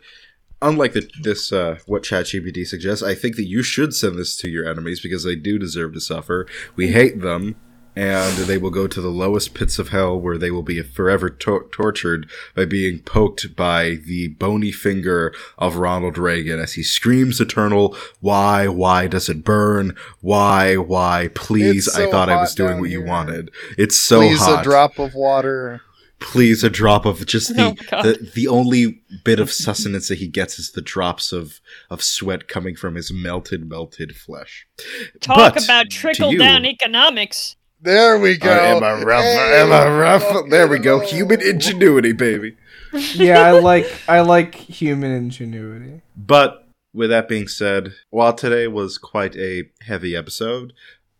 Unlike the, this, uh, what ChatGPT suggests, I think that you should send this to your enemies because they do deserve to suffer. We hate them, and they will go to the lowest pits of hell where they will be forever to- tortured by being poked by the bony finger of Ronald Reagan as he screams eternal, Why, why does it burn? Why, why, please, It's I thought I was doing what you wanted. It's so Please hot a drop of water. Please a drop of just the, Oh, the the only bit of sustenance that he gets is the drops of of sweat coming from his melted melted flesh Talk But, about trickle you- down economics. There we go. Uh, am I rough Hey, am I rough welcome there we go human ingenuity baby yeah, I like I like human ingenuity. but with that being said while today was quite a heavy episode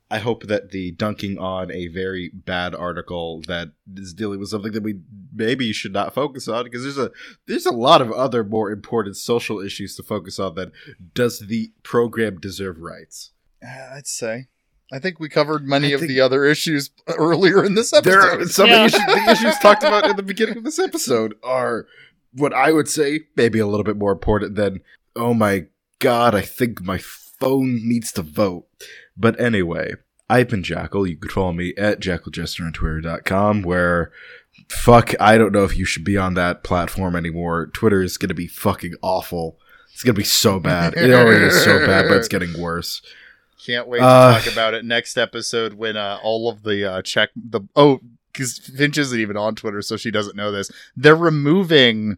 I hope that the dunking on a very bad article that is dealing with something that we maybe should not focus on because there's a there's a lot of other more important social issues to focus on than does the program deserve rights. Uh, I'd say. I think we covered many I of the other issues earlier in this episode. There are some Yeah. issues, the issues talked about in the beginning of this episode are what I would say maybe a little bit more important than oh my god, I think my phone needs to vote. But anyway, I've been Jackal. You can follow me at jackaljester on twitter.com where fuck, I don't know if you should be on that platform anymore. Twitter is gonna be fucking awful. It's gonna be so bad. It already is so bad, but it's getting worse. Can't wait Uh, to talk about it next episode when uh, all of the uh, check the oh because Finch isn't even on Twitter, so she doesn't know this. They're removing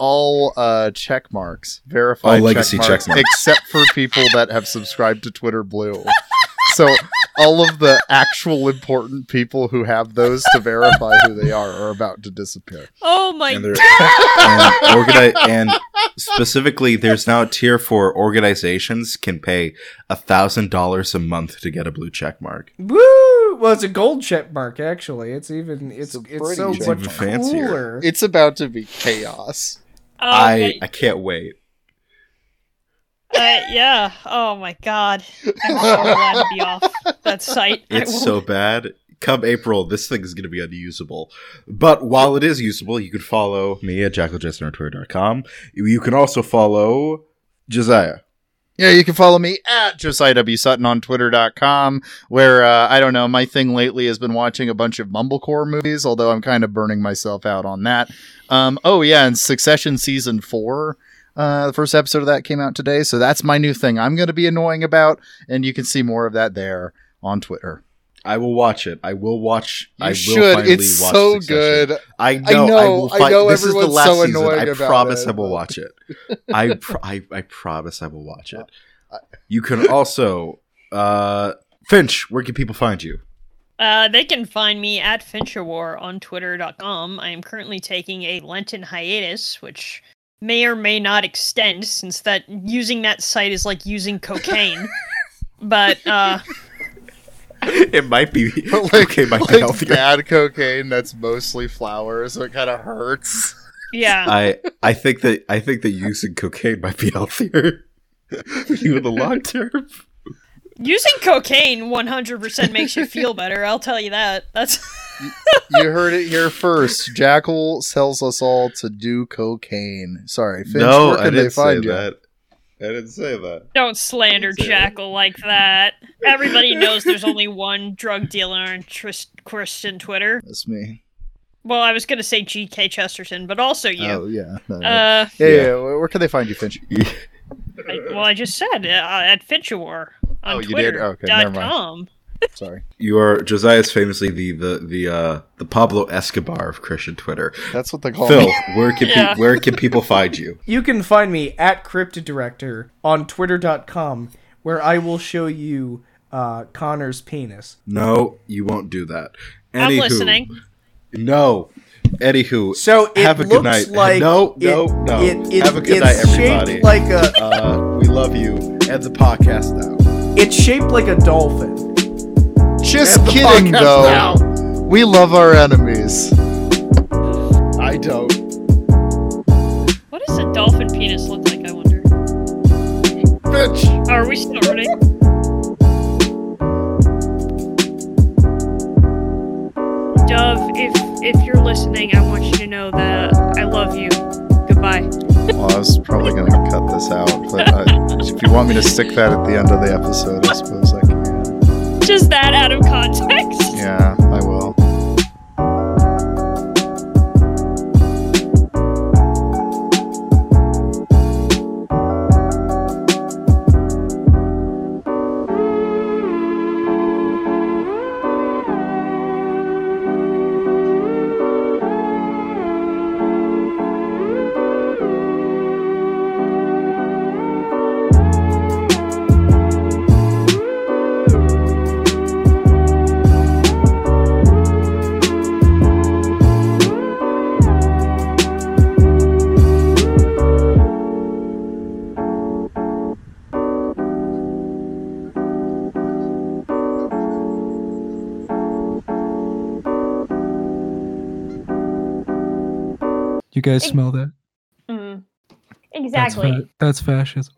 all uh, check marks, verified All legacy check marks, check marks. except for people that have subscribed to Twitter Blue. so all of the actual important people who have those to verify who they are are about to disappear. Oh my and, god! and, organi- and specifically there's now a tier for organizations can pay a thousand dollars a month to get a blue check mark Woo! Well, it's a gold check mark actually. It's even it's It's it's, so check much mark. fancier. cooler. It's about to be chaos. Oh, i i can't wait Uh, yeah. Oh my god. I'm so glad to be off that site. It's so bad come april this thing is going to be unusable but while it is usable you can follow me at jackaljester on twitter.com you can also follow josiah Yeah, you can follow me at Josiah W. Sutton on Twitter.com, where uh, I don't know, my thing lately has been watching a bunch of Mumblecore movies, although I'm kind of burning myself out on that. Um, oh, yeah, and Succession Season 4. Uh, the first episode of that came out today, so that's my new thing I'm going to be annoying about, and you can see more of that there on Twitter. I will watch it i will watch You i will should. finally It's watch so Succession. good. I know. I, know, will I find, know This is the last so season. I promise it, I will watch it. I, pr- I I promise I will watch it. You can also, uh, Finch. Where can people find you? Uh, they can find me at Fincherwar on Twitter.com. I am currently taking a Lenten hiatus, which may or may not extend, since that using that site is like using cocaine. but uh, It might be But okay. Might be healthier. bad cocaine that's mostly flour, so it kind of hurts. yeah, I I think that I think that using cocaine might be healthier for you in the long term. using cocaine 100% makes you feel better. I'll tell you that. That's you heard it here first. Jackal sells us all to do cocaine. Sorry, Finch, no, where can I they didn't say find you? that. I didn't say that. don't slander That's it. Jackal like that. Everybody knows there's only one drug dealer on Tris- Christian Twitter. That's me. Well, I was gonna say G.K. Chesterton, but also you. Oh yeah. No, Uh, yeah, yeah, yeah. yeah. Where where can they find you, Finch? I, well, I just said uh, at Finchawar on Oh, you did? Okay, never mind. com. Sorry. You are Josiah is famously the the the uh, the Pablo Escobar of Christian Twitter. That's what they call Phil, me. where can Yeah. pe- where can people find you? You can find me at CryptoDirector on Twitter.com, where I will show you uh, Connor's penis. No, you won't do that. I'm listening. No. Anywho, So it have a looks good night. like no, it- no, no. It, it, have a good it's night, everybody. like a. uh, we love you. End the podcast now. It's shaped like a dolphin. Just End kidding, though. now. We love our enemies. I don't. What does a dolphin penis look like? I wonder. Bitch. Are we starting? Dove, if if you're listening, I want you to know that I love you. Goodbye. Well, I was probably going to cut this out, but uh, if you want me to stick that at the end of the episode, I suppose I can. Just that out of context. Yeah, I guys smell that? Mm. That's, Exactly. fa- that's fascism.